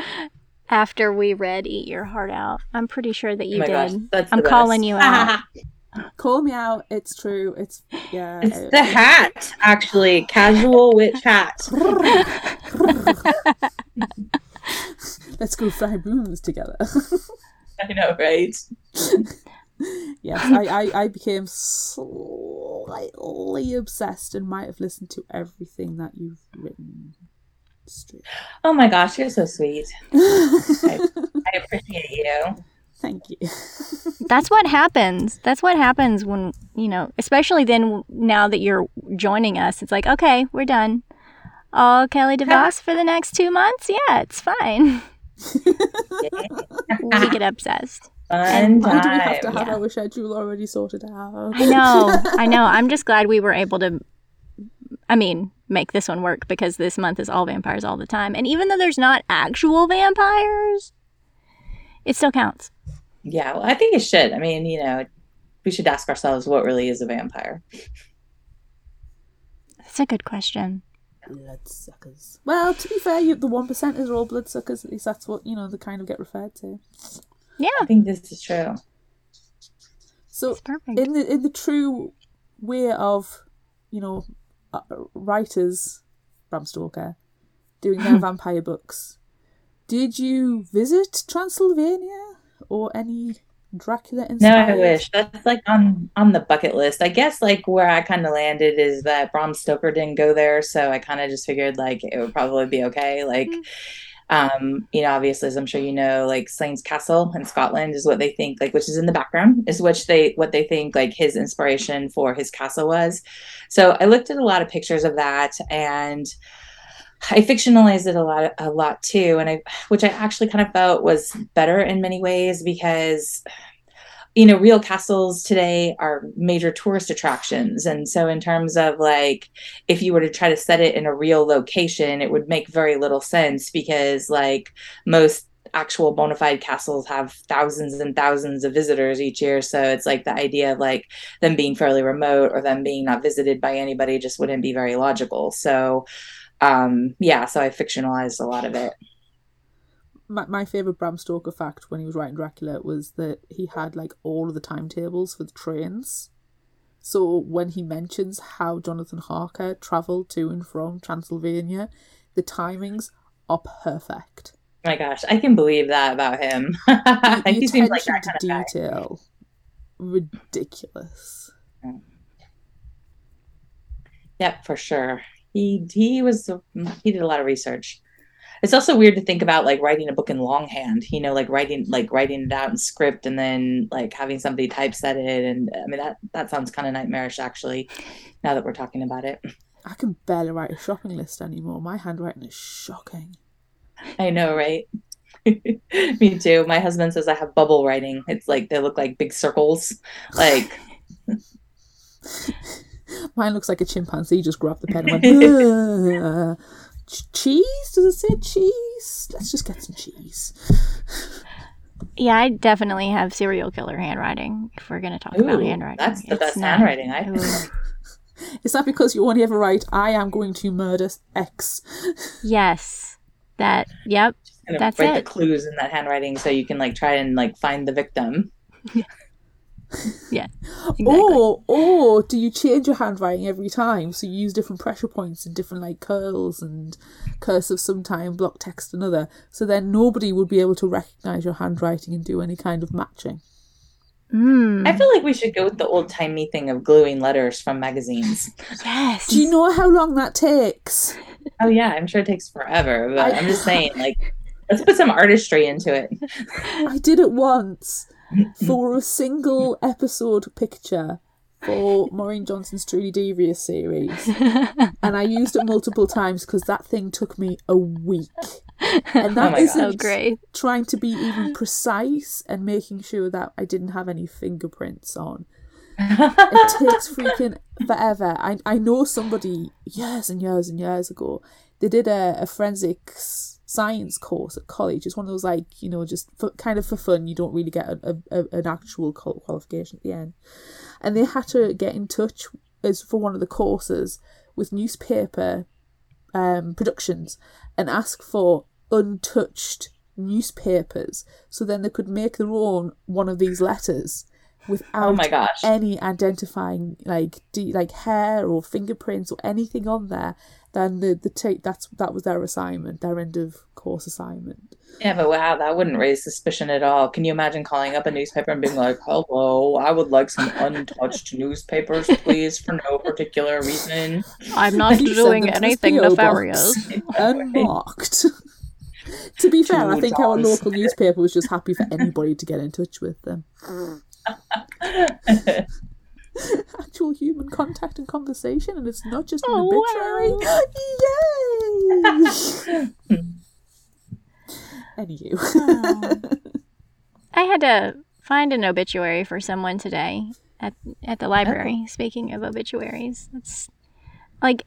after we read Eat Your Heart Out. I'm pretty sure that you oh did. gosh, I'm the calling best. you out. Call me out. It's true. It's yeah. It's it- the hat, actually. Casual witch hat. Let's go fry moons together. I know, right? yes, I, I, I became slightly obsessed and might have listened to everything that you've written. Straight. Oh my gosh, you're so sweet. I, I appreciate you. Thank you. That's what happens. That's what happens when, you know, especially then now that you're joining us. It's like, okay, we're done. Oh, Kelly DeVos for the next two months? Yeah, it's fine. we get obsessed. Fun Why do we have to time. have our schedule already sorted out? I know. I know. I'm just glad we were able to I mean, make this one work because this month is all vampires all the time. And even though there's not actual vampires, it still counts. Yeah, well, I think it should. I mean, you know, we should ask ourselves what really is a vampire. That's a good question. Bloodsuckers. Well, to be fair, you, the one percenters are all bloodsuckers. At least that's what you know. They kind of get referred to. Yeah, I think this is true. So in the in the true way of you know uh, writers Bram Stoker doing their vampire books did you visit Transylvania or any Dracula No, I wish. That's like on on the bucket list. I guess like where I kind of landed is that Bram Stoker didn't go there, so I kind of just figured like it would probably be okay. Like, um, you know, obviously, as I'm sure you know, like Slains Castle in Scotland is what they think, like, which is in the background, is which they what they think like his inspiration for his castle was. So I looked at a lot of pictures of that and. I fictionalized it a lot, a lot too, and I, which I actually kind of felt was better in many ways because, you know, real castles today are major tourist attractions, and so in terms of like, if you were to try to set it in a real location, it would make very little sense because like most actual bona fide castles have thousands and thousands of visitors each year. So it's like the idea of like them being fairly remote or them being not visited by anybody just wouldn't be very logical. So um yeah so i fictionalized a lot of it my, my favorite Bram Stoker fact when he was writing Dracula was that he had like all of the timetables for the trains. So when he mentions how Jonathan Harker traveled to and from Transylvania, the timings are perfect. my gosh i can believe that about him The, the he seems like that to kind of guy detail, ridiculous. Yep, for sure. He he was he did a lot of research. It's also weird to think about like writing a book in longhand, you know, like writing like writing it out in script and then like having somebody typeset it and uh, I mean that that sounds kind of nightmarish actually now that we're talking about it. I can barely write a shopping list anymore. My handwriting is shocking. I know, right? Me too. My husband says I have bubble writing. It's like they look like big circles. Like Mine looks like a chimpanzee just grabbed the pen and went, "Ugh. Ch- cheese? Does it say cheese? Let's just get some cheese. Yeah, I definitely have serial killer handwriting. If we're gonna talk about handwriting, that's the It's best not- handwriting I Ooh. Is that because you only ever write, I am going to murder X? Yes, that. Yep. That's write the clues in that handwriting so you can like try and like find the victim. Exactly. Or, or do you change your handwriting every time? So you use different pressure points and different like curls and cursive sometime, block text another. So then nobody would be able to recognize your handwriting and do any kind of matching. Mm, I feel like we should go with the old timey thing of gluing letters from magazines. yes. Do you know how long that takes? Oh yeah, I'm sure it takes forever, but I- I'm just saying, like, let's put some artistry into it. I did it once for a single episode picture for Maureen Johnson's Truly Devious series. And I used it multiple times because that thing took me a week. And that oh isn't so oh, great. trying to be even precise and making sure that I didn't have any fingerprints on. It takes freaking forever. I, I know somebody years and years and years ago, they did a, a forensics science course at college. It's one of those like, you know, just for, kind of for fun. You don't really get a, a, an actual qualification at the end. And they had to get in touch as for one of the courses with newspaper um, productions and ask for untouched newspapers so then they could make their own one of these letters without Oh my gosh. any identifying like de- like hair or fingerprints or anything on there then the the ta- that's that was their assignment their end of course assignment Yeah, but wow, that wouldn't raise suspicion at all. Can you imagine calling up a newspaper and being like, "Hello, I would like some untouched newspapers, please, for no particular reason." I'm not doing them to this anything nefarious. unmarked to be fair i Two think our local newspaper was just happy for anybody to get in touch with them actual human contact and conversation and it's not just an Oh, obituary yay anywho I had to find an obituary for someone today at at the library. Oh. Speaking of obituaries, it's like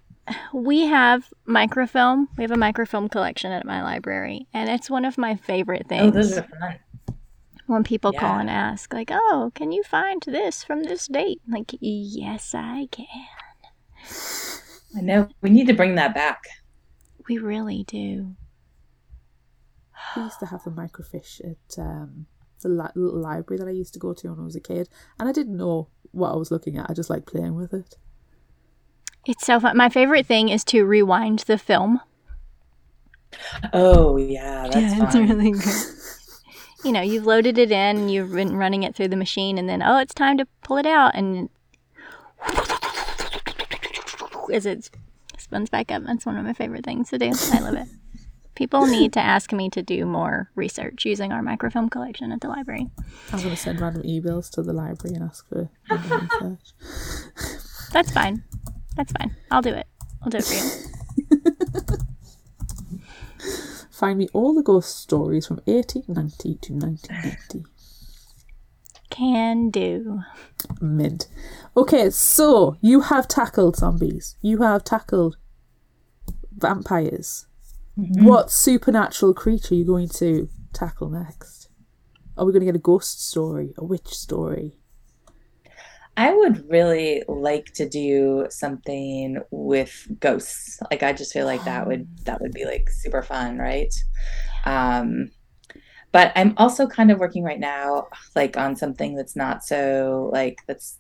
we have microfilm. We have a microfilm collection at my library, and it's one of my favorite things. Oh, those are fun. When people call and ask, like, "Oh, can you find this from this date?" Like, yes, I can. I know. We need to bring that back. We really do. We used to have the microfiche at um, the li- little library that I used to go to when I was a kid, and I didn't know what I was looking at. I just liked playing with it. It's so fun. My favorite thing is to rewind the film. Oh yeah, that's fun. really good. you know, you've loaded it in, and you've been running it through the machine, and then oh, it's time to pull it out, and as it spins back up, that's one of my favorite things to do. I love it. People need to ask me to do more research using our microfilm collection at the library. I'm going to send random emails to the library and ask for research. That's fine. That's fine. I'll do it. I'll do it for you. Find me all the ghost stories from 1890 to 1990. Can do. Mint. Okay, so you have tackled zombies. You have tackled vampires. Mm-hmm. What supernatural creature are you going to tackle next? Are we going to get a ghost story, a witch story? I would really like to do something with ghosts. Like I just feel like that would that would be like super fun, right? Um but I'm also kind of working right now like on something that's not so like that's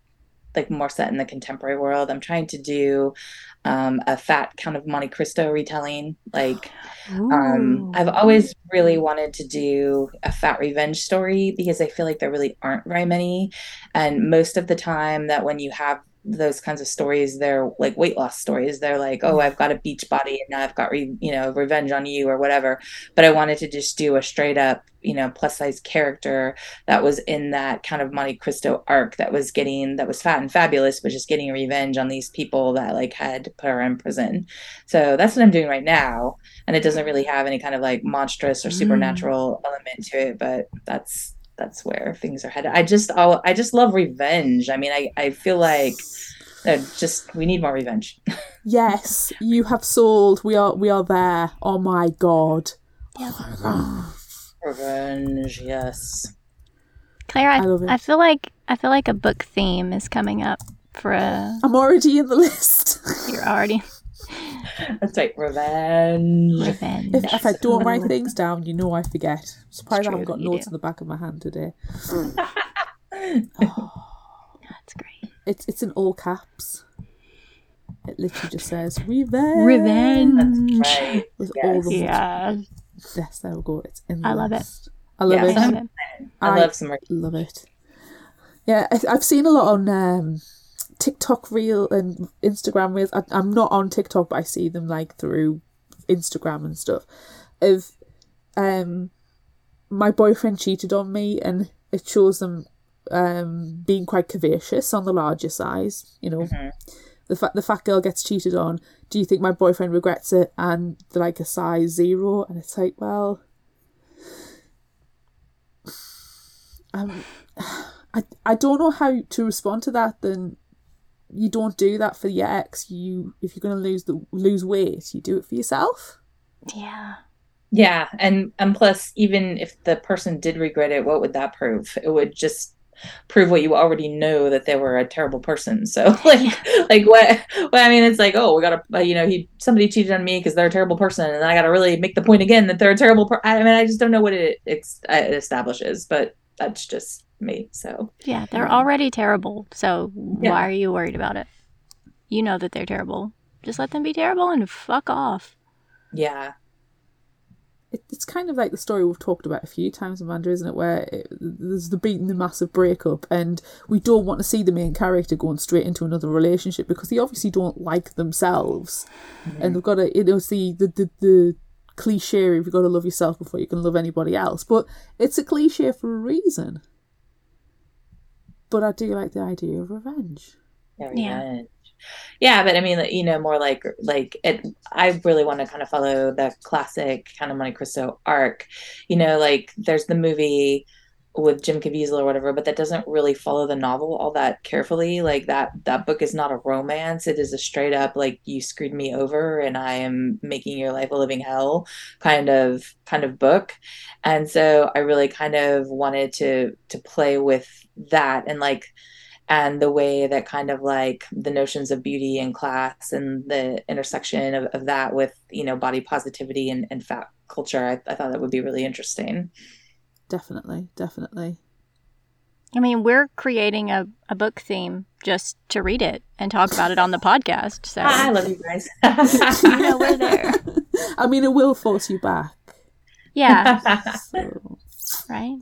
like more set in the contemporary world. I'm trying to do um a fat kind of Monte Cristo retelling like um, I've always really wanted to do a fat revenge story because I feel like there really aren't very many. And most of the time, that when you have those kinds of stories, they're like weight loss stories. They're like, oh, I've got a beach body and now I've got, re- you know, revenge on you or whatever. But I wanted to just do a straight up, you know, plus size character that was in that kind of Monte Cristo arc that was getting, that was fat and fabulous, but just getting revenge on these people that like had put her in prison. So that's what I'm doing right now and it doesn't really have any kind of like monstrous or mm. supernatural element to it but that's that's where things are headed i just I'll, i just love revenge i mean i i feel like uh, just we need more revenge Yes, you have sold. We are we are there. Oh my god. revenge yes Claire, I, I love it. I feel like I feel like a book theme is coming up for a. I'm already in the list. You're already that's right revenge revenge. if, if I don't write things down, you know I forget. I'm surprised I haven't got notes do. in the back of my hand today. That's great. It's it's in all caps. It literally just says revenge. Revenge. right With all the Yeah, yes, there we go. It's in. The I love it. I love Yeah, it. so- love it. i I- love some re- Love it. Yeah, I, I've seen a lot on um, TikTok reel and Instagram reels. I, I'm not on TikTok, but I see them like through Instagram and stuff. Of um, my boyfriend cheated on me, and it shows them um being quite curvaceous on the larger size. You know, Mhm. the fat the fat girl gets cheated on. Do you think my boyfriend regrets it? And they're like a size zero, and it's like, well. Um, I I don't know how to respond to that. Then you don't do that for your ex. You if you're gonna lose the lose weight, you do it for yourself. Yeah. yeah and and plus even if the person did regret it what would that prove it would just prove what you already know that they were a terrible person so like like what well i mean it's like oh we gotta uh, you know he somebody cheated on me because they're a terrible person and i gotta really make the point again that they're a terrible per- i mean i just don't know what it, ex- uh, it establishes but that's just me so Yeah, they're um, already terrible. So Yeah. why are you worried about it? You know that they're terrible. Just let them be terrible and fuck off. yeah It, it's kind of like the story we've talked about a few times, Amanda, isn't it? Where it, there's the beating the massive breakup, and we don't want to see the main character going straight into another relationship because they obviously don't like themselves, mm-hmm. and they've got to, you know, see the the, the cliche of you've got to love yourself before you can love anybody else. But it's a cliche for a reason. But I do like the idea of revenge. Yeah, Yeah. revenge. Yeah, but I mean, you know, more like like it. I really want to kind of follow the classic kind of Monte Cristo arc. You know, like there's the movie with Jim Caviezel or whatever, but that doesn't really follow the novel all that carefully. Like that that book is not a romance. It is a straight up like you screwed me over and I am making your life a living hell kind of kind of book. And so I really kind of wanted to to play with that and like and the way that kind of like the notions of beauty and class and the intersection of, of that with you know body positivity and, and fat culture I, I thought that would be really interesting Definitely, definitely. I mean, we're creating a, a book theme just to read it and talk about it on the podcast. So I love you guys. you know we're there. I mean, it will force you back. Yeah. So right.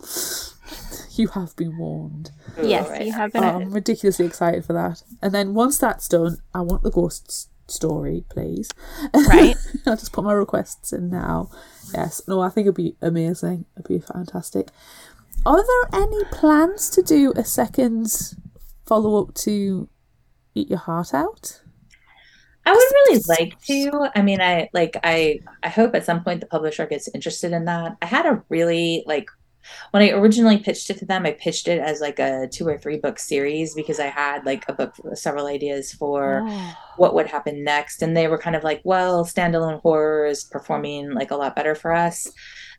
you have been warned. Yes, Right. you have been. Oh, I'm ridiculously excited for that. And then once that's done, I want the ghost s- story, please. Right. I'll just put my requests in now. Yes. No, I think it'd be amazing. It'd be fantastic. Are there any plans to do a second follow up to Eat Your Heart Out? I would really like to. I mean, I like I I hope at some point the publisher gets interested in that. I had a really like when I originally pitched it to them, I pitched it as like a two or three book series because I had like a book several ideas for Oh. what would happen next. And they were kind of like, well, standalone horror is performing like a lot better for us.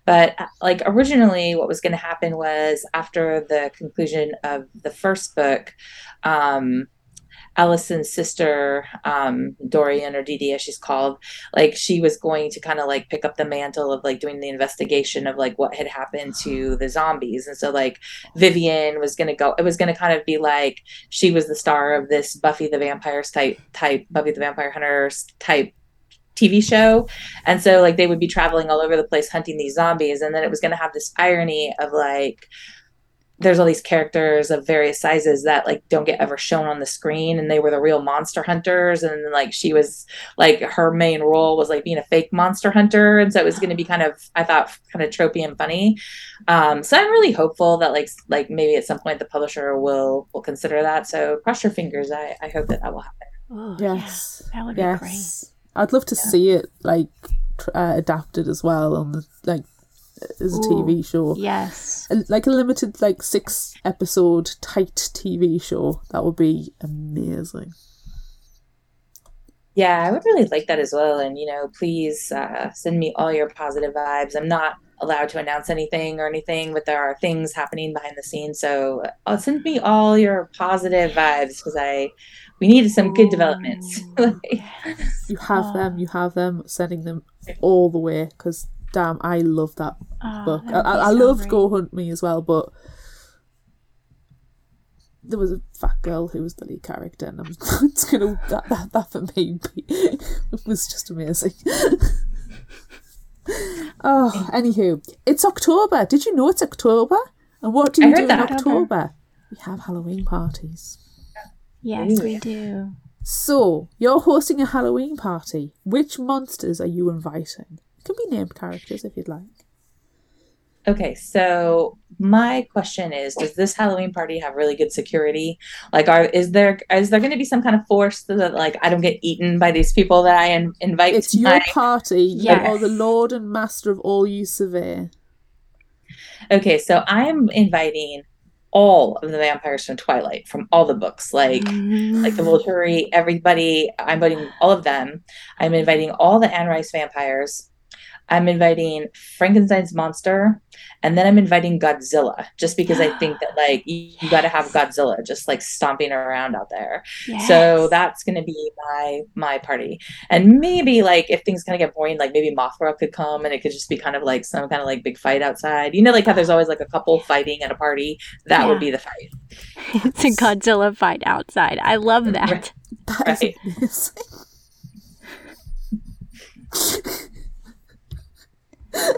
But uh, like originally, what was going to happen was after the conclusion of the first book, um, Allison's sister, um, Dorian or Dee as she's called, like she was going to kind of like pick up the mantle of like doing the investigation of like what had happened to the zombies. And so like Vivian was gonna go it was gonna kind of be like she was the star of this Buffy the Vampires type type Buffy the Vampire Hunters type TV show. And so like they would be traveling all over the place hunting these zombies. And then it was gonna have this irony of like there's all these characters of various sizes that like don't get ever shown on the screen and they were the real monster hunters and like she was like her main role was like being a fake monster hunter and so it was going to be kind of i thought kind of tropey and funny um so i'm really hopeful that like like maybe at some point the publisher will will consider that so cross your fingers i i hope that that will happen Oh, Yes. yeah, that would be great. Yes. I'd love to see it like uh, adapted as well on the like as a Ooh. TV show. Yes. Like a limited like six episode tight TV show. That would be amazing. Yeah, I would really like that as well. And, you know, please uh, send me all your positive vibes. I'm not allowed to announce anything or anything, but there are things happening behind the scenes. So uh, send me all your positive vibes because I, we needed some good developments. Like. You have them. You have them. Sending them all the way because damn, I love that oh, book. I, that would I, I so love. Go Hunt Me as well, but there was a fat girl who was the lead character, and I'm it's gonna that that, that for me was just amazing. oh, anywho, it's October. Did you know it's October? And what do you heard do in. October? We have Halloween parties. Yes, Ooh. we do. So you're hosting a Halloween party. Which monsters are you inviting? Can be named characters if you'd like. Okay, so my question is, does this Halloween party have really good security? Like, are is there is there going to be some kind of force so that like I don't get eaten by these people that I in, invite? It's to your my- party. You Yes. are the lord and master of all you survey. Okay, so I'm inviting all of the vampires from Twilight, from all the books, like mm. like the Volturi, everybody. I'm inviting all of them. I'm inviting all the Anne Rice vampires. I'm inviting Frankenstein's monster, and then I'm inviting Godzilla, just because I think that like you, you got to have Godzilla just like stomping around out there. So that's gonna be my my party, and maybe like if things kind of get boring, like maybe Mothra could come, and it could just be kind of like some kind of like big fight outside. You know, like how there's always like a couple fighting at a party. That Yeah. would be the fight. it's a Godzilla fight outside. I love that. That is Right. amazing.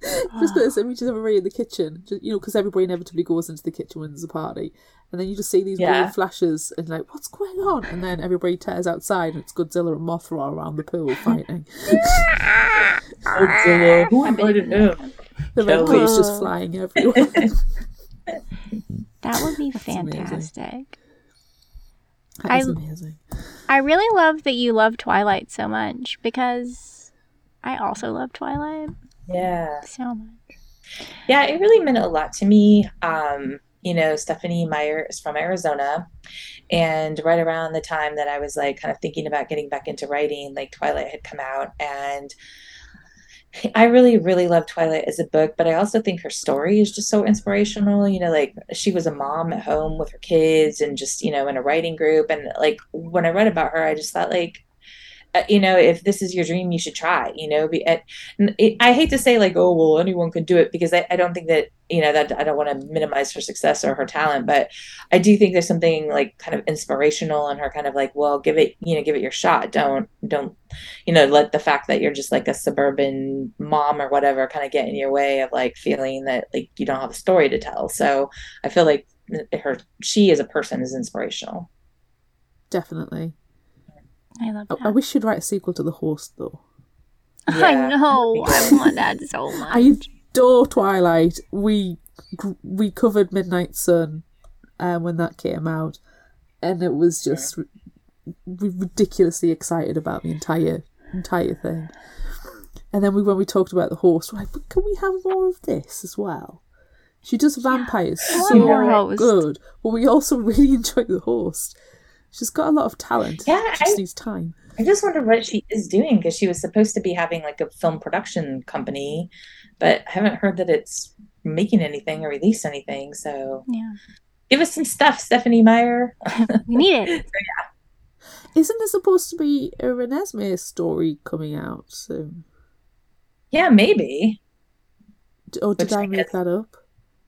just got this image of everybody in the kitchen, just, you know, because everybody inevitably goes into the kitchen when there's a party, and then you just see these Yeah. weird flashes and like, what's going on? And then everybody tears outside, and it's Godzilla and Mothra around the pool fighting. Godzilla, who invited him? The red Kelly. cape's just flying everywhere. That would be amazing. fantastic. That is I- amazing. I really love that you love Twilight so much because I also love Twilight Yeah. so much. Yeah, it really meant a lot to me. Um, you know, Stephenie Meyer is from Arizona. And right around the time that I was like kind of thinking about getting back into writing, like Twilight had come out. And I really, really love Twilight as a book, but I also think her story is just so inspirational. You know, like she was a mom at home with her kids and just, you know, in a writing group. And like when I read about her, I just thought, like, Uh, you know, if this is your dream, you should try, you know, be, it, I hate to say like, oh, well, anyone can do it because I, I don't think that, you know, that I don't want to minimize her success or her talent, but I do think there's something like kind of inspirational in her kind of like, well, give it, you know, give it your shot. Don't, don't, you know, let the fact that you're just like a suburban mom or whatever kind of get in your way of like feeling that like you don't have a story to tell. So I feel like her, she as a person is inspirational. Definitely. I love that. I, I wish you'd write a sequel to The Host, though. Yeah. I know. I want that so much. I adore Twilight. We we covered Midnight Sun um, when that came out, and it was just r- ridiculously excited about the entire entire thing. And then we when we talked about the Host, we're like, but can we have more of this as well? She does vampires yeah, so good, but we also really enjoy the Host. She's got a lot of talent. Yeah, she just I, needs time. I just wonder what she is doing because she was supposed to be having like a film production company, but I haven't heard that it's making anything or released anything. So yeah, give us some stuff, Stephenie Meyer. we need it. so, yeah. Isn't there supposed to be a Renesmee story coming out soon? Yeah, maybe. Or did Which I make that up?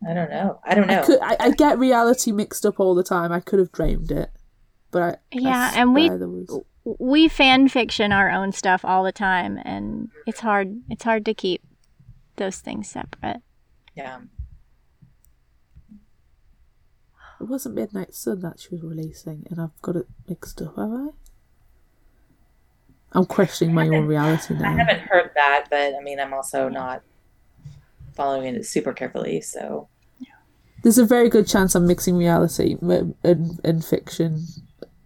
I don't know. I don't know. I, could, I, I, get reality mixed up all the time. I could have dreamed it. But I, yeah, and we was... we fan fiction our own stuff all the time, and it's hard. It's hard to keep those things separate. Yeah. It wasn't Midnight Sun that she was releasing, and I've got it mixed up, have I? I'm questioning my own reality now. I haven't heard that, but I mean, I'm also not following it super carefully, so. There's a very good chance I'm mixing reality and, and fiction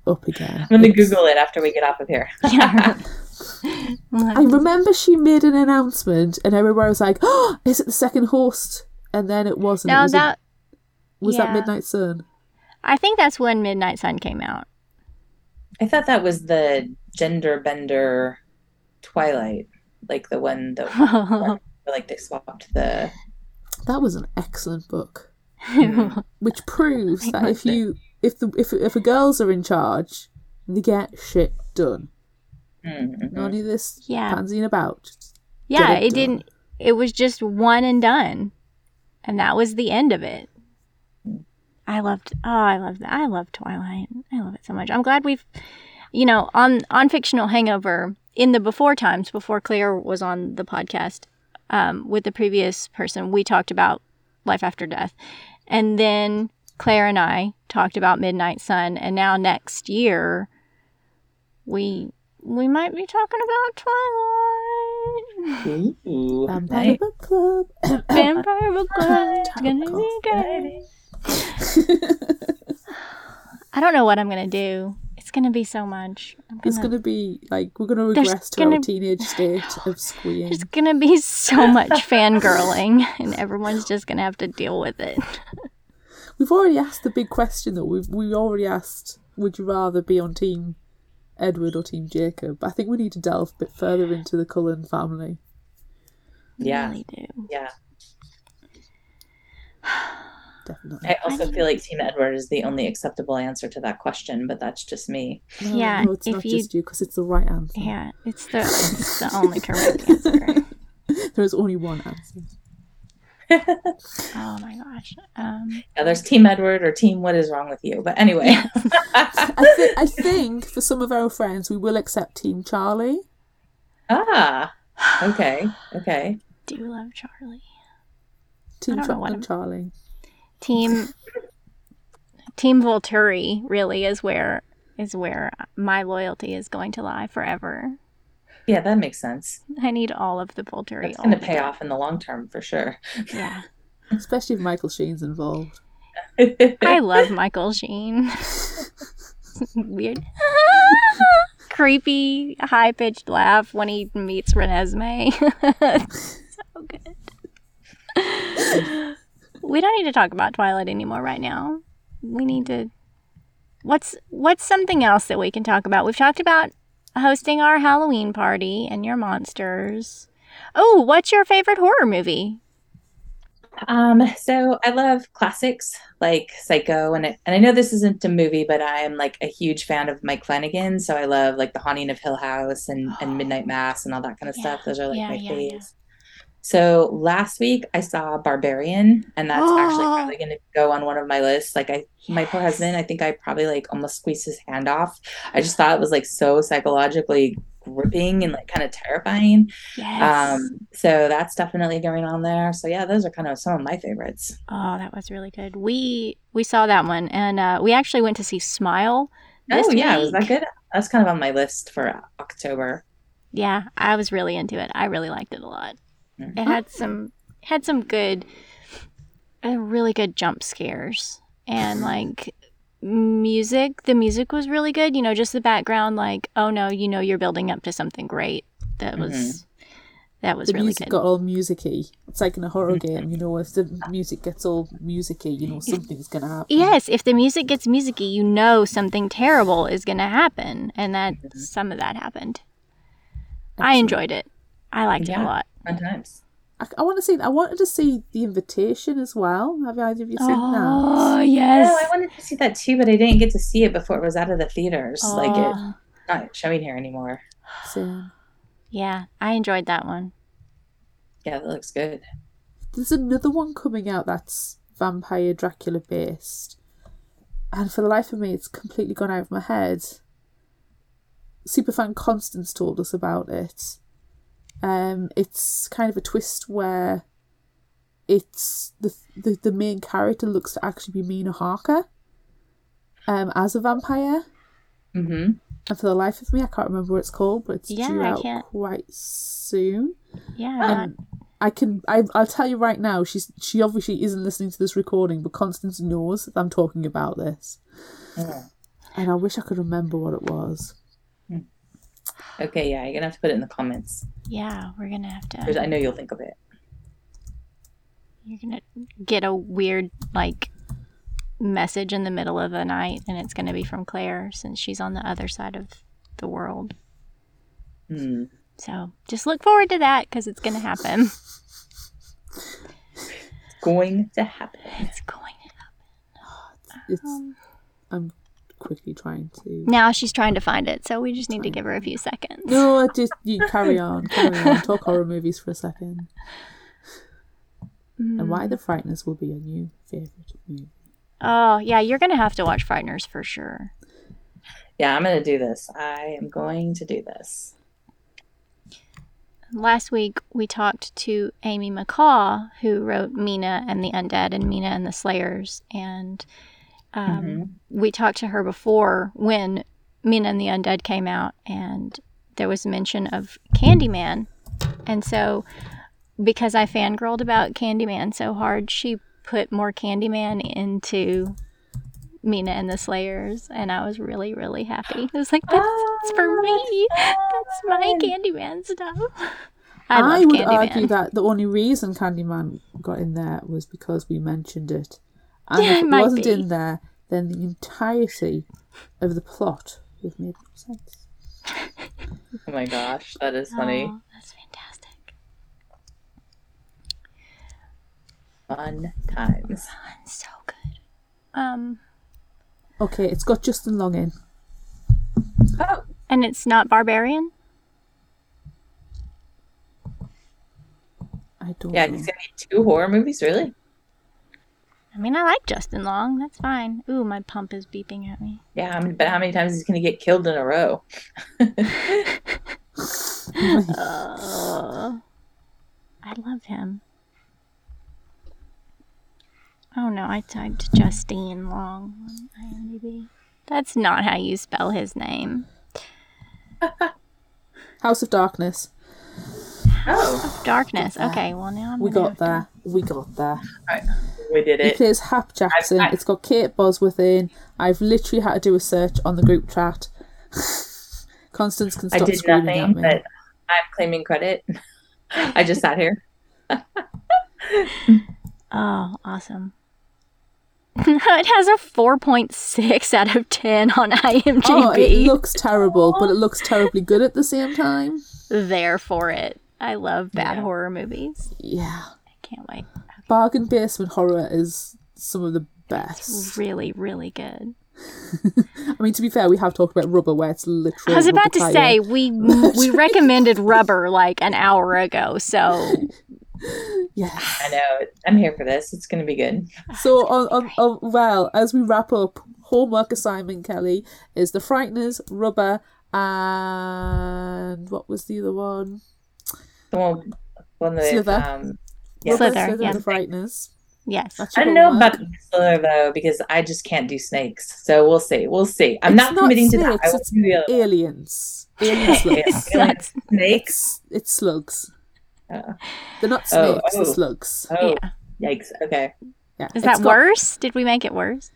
up again. I'm gonna it's... Google it after we get off of here. yeah. I remember she made an announcement, and everywhere was like, "Oh, is it the second host?" And then it wasn't. No, it was that a, was yeah. that Midnight Sun. I think that's when Midnight Sun came out. I thought that was the gender bender Twilight, like the one that like they swapped the. That was an excellent book, mm. which proves that if you if the if if the girls are in charge, they get shit done. Mm-hmm. None of this yeah. pansying about. Yeah, it, it didn't. It was just one and done, and that was the end of it. I loved. Oh, I loved that. I love Twilight. I love it so much. I'm glad we've, you know, on on fictional Hangover in the before times before Claire was on the podcast um, with the previous person, we talked about life after death, and then Claire and I talked about Midnight Sun, and now next year we we might be talking about Twilight. Ooh, Vampire Book Club. Vampire Book Club. It's gonna be great. I don't know what I'm gonna do. It's gonna be so much. Gonna, it's gonna be like we're gonna regress to gonna, our teenage state of squeeing. There's gonna be so much fangirling, and everyone's just gonna have to deal with it. We've already asked the big question though. We've we already asked, would you rather be on team Edward or team Jacob? I think we need to delve a bit further into the Cullen family. Yeah, really do. Yeah. Definitely. I also feel like Team Edward is the only acceptable answer to that question, but that's just me. No, yeah, no, it's not you, just you because it's the right answer. Yeah, it's the it's the only correct answer. there is only one answer. Oh my gosh. Um, yeah, there's Team Edward or Team What is Wrong with You. But anyway. I, th- I think for some of our friends, we will accept Team Charlie. Ah, okay. Okay. Do love Charlie. Team Chocolate Charlie. Team Team Volturi really is where is where my loyalty is going to lie forever. Yeah, that makes sense. I need all of the Volturi. It's going to pay off in the long term for sure. Yeah. Especially if Michael Sheen's involved. I love Michael Sheen. Weird. Creepy, high pitched laugh when he meets Renesmee. so good. we don't need to talk about Twilight anymore right now. We need to. What's what's something else that we can talk about? We've talked about hosting our Halloween party and your monsters. Oh, what's your favorite horror movie? Um, so I love classics like Psycho, and it, and I know this isn't a movie, but I am like a huge fan of Mike Flanagan. So I love like The Haunting of Hill House and and Midnight Mass and all that kind of Yeah, stuff. Those are like yeah, my yeah, faves. So last week I saw Barbarian, and that's actually Oh. probably going to go on one of my lists. Like I, my poor husband, I think I probably like almost squeezed his hand off. I just thought it was like so psychologically gripping and like kind of terrifying. Yes. Um, so that's definitely going on there. So yeah, those are kind of some of my favorites. oh, that was really good. We we saw that one, and uh, we actually went to see Smile. This oh yeah, was that good? That's kind of on my list for October. Yeah, I was really into it. I really liked it a lot. Mhm. It had some had some good, uh, really good jump scares and like music. The music was really good. You know, just the background. Like, oh no, you know, you're building up to something great. That was that was the really music good. got all musicy. It's like in a horror game, you know, if the music gets all musicy, you know, something's gonna happen. Yes, if the music gets musicy, you know something terrible is going to happen, and that Mhm. some of that happened. I enjoyed it. I liked it a lot. Fun times. I, I want to see. I wanted to see the invitation as well. Have either of you seen Oh that? Oh yes. Oh, I wanted to see that too, but I didn't get to see it before it was out of the theaters. Like Oh. it's not showing here anymore. Same. Yeah, I enjoyed that one. Yeah, that looks good. There's another one coming out that's vampire Dracula based, and for the life of me, it's completely gone out of my head. Superfan Constance told us about it. Um, it's kind of a twist where it's the the, the main character looks to actually be Mina Harker, um, as a vampire. Mm-hmm. And for the life of me, I can't remember what it's called, but it's Yeah, due out quite soon. Yeah. I'm Um, I can. I, I'll tell you right now. She's she obviously isn't listening to this recording, but Constance knows that I'm talking about this, Yeah. and I wish I could remember what it was. Okay, yeah, you're gonna have to put it in the comments. yeah, we're gonna have Because to. I know you'll think of it. You're gonna get a weird like message in the middle of the night, and it's gonna be from Claire since she's on the other side of the world. Hmm. So just look forward to that because it's gonna happen. It's Going to happen. It's going. To happen. Oh, it's. Um, I'm quickly trying to. now she's trying to find it, so we just need to give her a few seconds. No, I just you carry on, carry on. Talk horror movies for a second, mm. and Why the Frighteners will be your new favorite movie. Oh yeah, you're gonna have to watch Frighteners for sure. Yeah, I'm gonna do this. I am going to do this. Last week we talked to Amy McCaw, who wrote Mina and the Undead and Mina and the Slayers, and um, Mhm. we talked to her before when Mina and the Undead came out, and there was mention of Candyman, and so because I fangirled about Candyman so hard, she put more Candyman into Mina and the Slayers, and I was really, really happy. It was like that's, that's for me. That's my Candyman stuff. I love would Candyman. argue that the only reason Candyman got in there was because we mentioned it, and Yeah, if it it might wasn't be. in there, then the entirety of the plot would have made no sense. Oh my gosh, that is funny. Oh, that's fantastic. Fun times. That's so good. Um, Okay, it's got Justin Long in. Oh, and it's not Barbarian. I don't. yeah, know. he's gonna be two horror movies, really? I mean, I like Justin Long. That's fine. Ooh, my pump is beeping at me. Yeah, I mean, but how many times is he gonna get killed in a row? Uh, I love him. Oh no, I typed Justine Long on IMDb. That's not how you spell his name. House of Darkness. Oh, Darkness. Okay, well now I'm We got have to- there. We got there. Right. we did He it. plays Hap Jackson. I- It's got Kate Bosworth in. I've literally had to do a search on the group chat. Constance can I stop did screaming nothing, at me. but I'm claiming credit. I just sat here. Oh, awesome. it has a 4.6 out of 10 on IMDb. Oh, it looks terrible, but it looks terribly good at the same time. there for it. I love bad Yeah. horror movies. Yeah. I can't wait. Bargain basement horror is some of the best. Really, really good. I mean, to be fair, we have talked about rubber where it's literally. I was about to tire. say we we recommended rubber like an hour ago, so Yeah, I know. I'm here for this. It's going to be good. So, on, on, on, well, as we wrap up, homework assignment, Kelly, is The Frighteners, Rubber, and what was the other one? The one, one that, Slither. um, yeah. Rubber, Slither, Slither, yeah. The Frighteners. yes. I don't know homework. about the Slither though because I just can't do snakes. So we'll see. We'll see. I'm It's not, not committing to that. snakes, I it's do the other. Aliens. Alien slugs. That's- snakes. it's, it's slugs. Oh. They're not Oh, snakes, oh. they're slugs. Oh, Yeah. yikes. Okay. Yeah. Is It's that got- worse? Did we make it worse?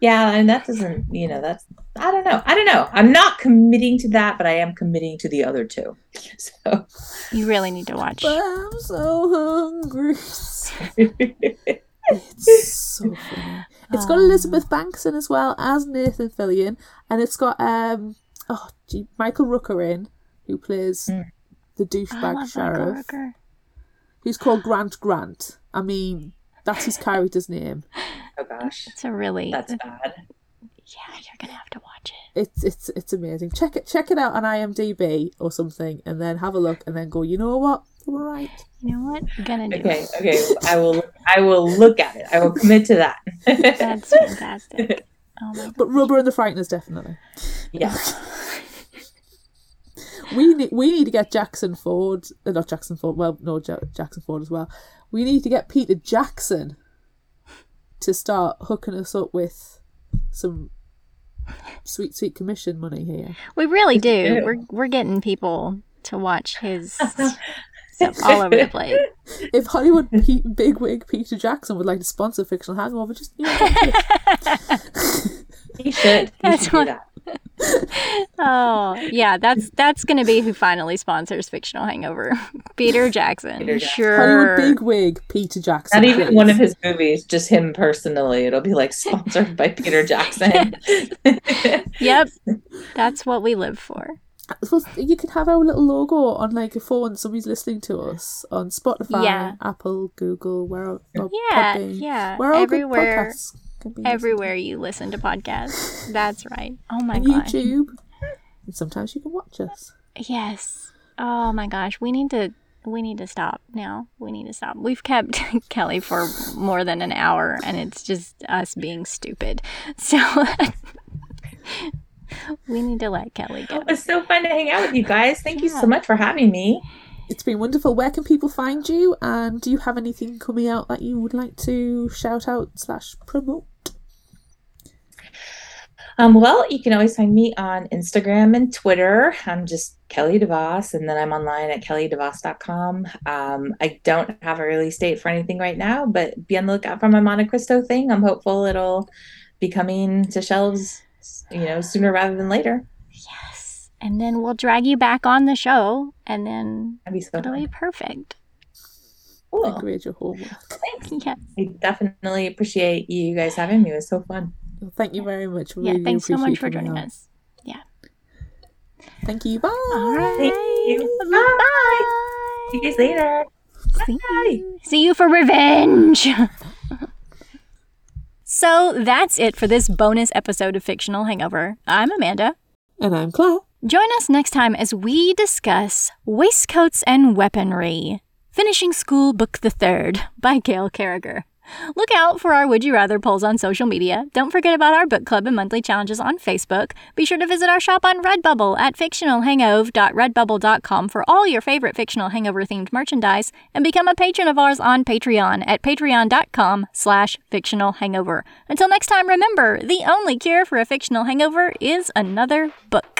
Yeah, and that doesn't, you know, that's, I don't know. I don't know. I'm not committing to that, but I am committing to the other two. So, You really need to watch. But I'm so hungry. It's so funny. It's got Um, Elizabeth Banks in as well as Nathan Fillion, and it's got um oh gee, Michael Rooker in who plays Hmm. the I douchebag love Michael sheriff, Rooker. who's called Grant Grant. I mean, that's his character's name. oh gosh, It's a really that's bad. yeah. You're gonna have to watch it. It's it's it's amazing. Check it check it out on IMDb or something, and then have a look, and then go. You know what? All right. You know what? I'm gonna do Okay, it. okay. I will, I will look at it. I will commit to that. That's fantastic. Oh my. But Rubber and the Frighteners definitely. yeah. We need we need to get Jackson Ford, uh, not Jackson Ford. Well, no, ja- Jackson Ford as well. We need to get Peter Jackson to start hooking us up with some sweet, sweet commission money here. We really do. do. We're we're getting people to watch his stuff all over the place. If Hollywood Pe- bigwig Peter Jackson would like to sponsor Fictional Hangover, just you know, He should. He That's should do what- that. Oh yeah, that's that's gonna be who finally sponsors Fictional Hangover. Peter Jackson. Peter Jackson. Sure. Hollywood bigwig Peter Jackson. Not even please. one of his movies, just him personally. It'll be like sponsored by Peter Jackson. Yep. That's what we live for. Well, you could have our little logo on like a phone. Somebody's listening to us on Spotify, Yeah. Apple, Google, where or Yeah, Podbean, yeah. where all good Everywhere podcasts can be listened everywhere you listen to podcasts. That's right. Oh my on god. YouTube. And sometimes you can watch us. Yes. Oh my gosh, we need to we need to stop now. We need to stop. We've kept Kelly for more than an hour and it's just us being stupid. So we need to let Kelly go. it was so fun to hang out with you guys. Thank you so much for having me. It's been wonderful. Where can people find you? And do you have anything coming out that you would like to shout out slash promote? Um, well, you can always find me on Instagram and Twitter. I'm just Kelly DeVos, and then I'm online at kellydevos.com. Um, I don't have a release date for anything right now, but be on the lookout for my Monte Cristo thing. I'm hopeful it'll be coming to shelves, you know, sooner rather than later. Yes. And then we'll drag you back on the show and then That'd be so it'll be perfect. Cool. Grade your homework. Thanks. Yes. I definitely appreciate you guys having me. It was so fun. Well, Thank you very much. Yeah, thanks so much for you coming joining on. us. Yeah. Thank you. Bye. All right. Thank you. Bye. See you guys later. See Bye. you. See you for revenge. so that's it for this bonus episode of Fictional Hangover. I'm Amanda. And I'm Claire. Join us next time as we discuss Waistcoats and Weaponry Finishing School Book the Third by Gail Carriger. Look out for our Would You Rather polls on social media. Don't forget about our book club and monthly challenges on Facebook. Be sure to visit our shop on Redbubble at fictionalhangover.redbubble.com for all your favorite fictional hangover themed merchandise and become a patron of ours on Patreon at patreon.com slash fictional hangover. Until next time, remember, the only cure for a fictional hangover is another book.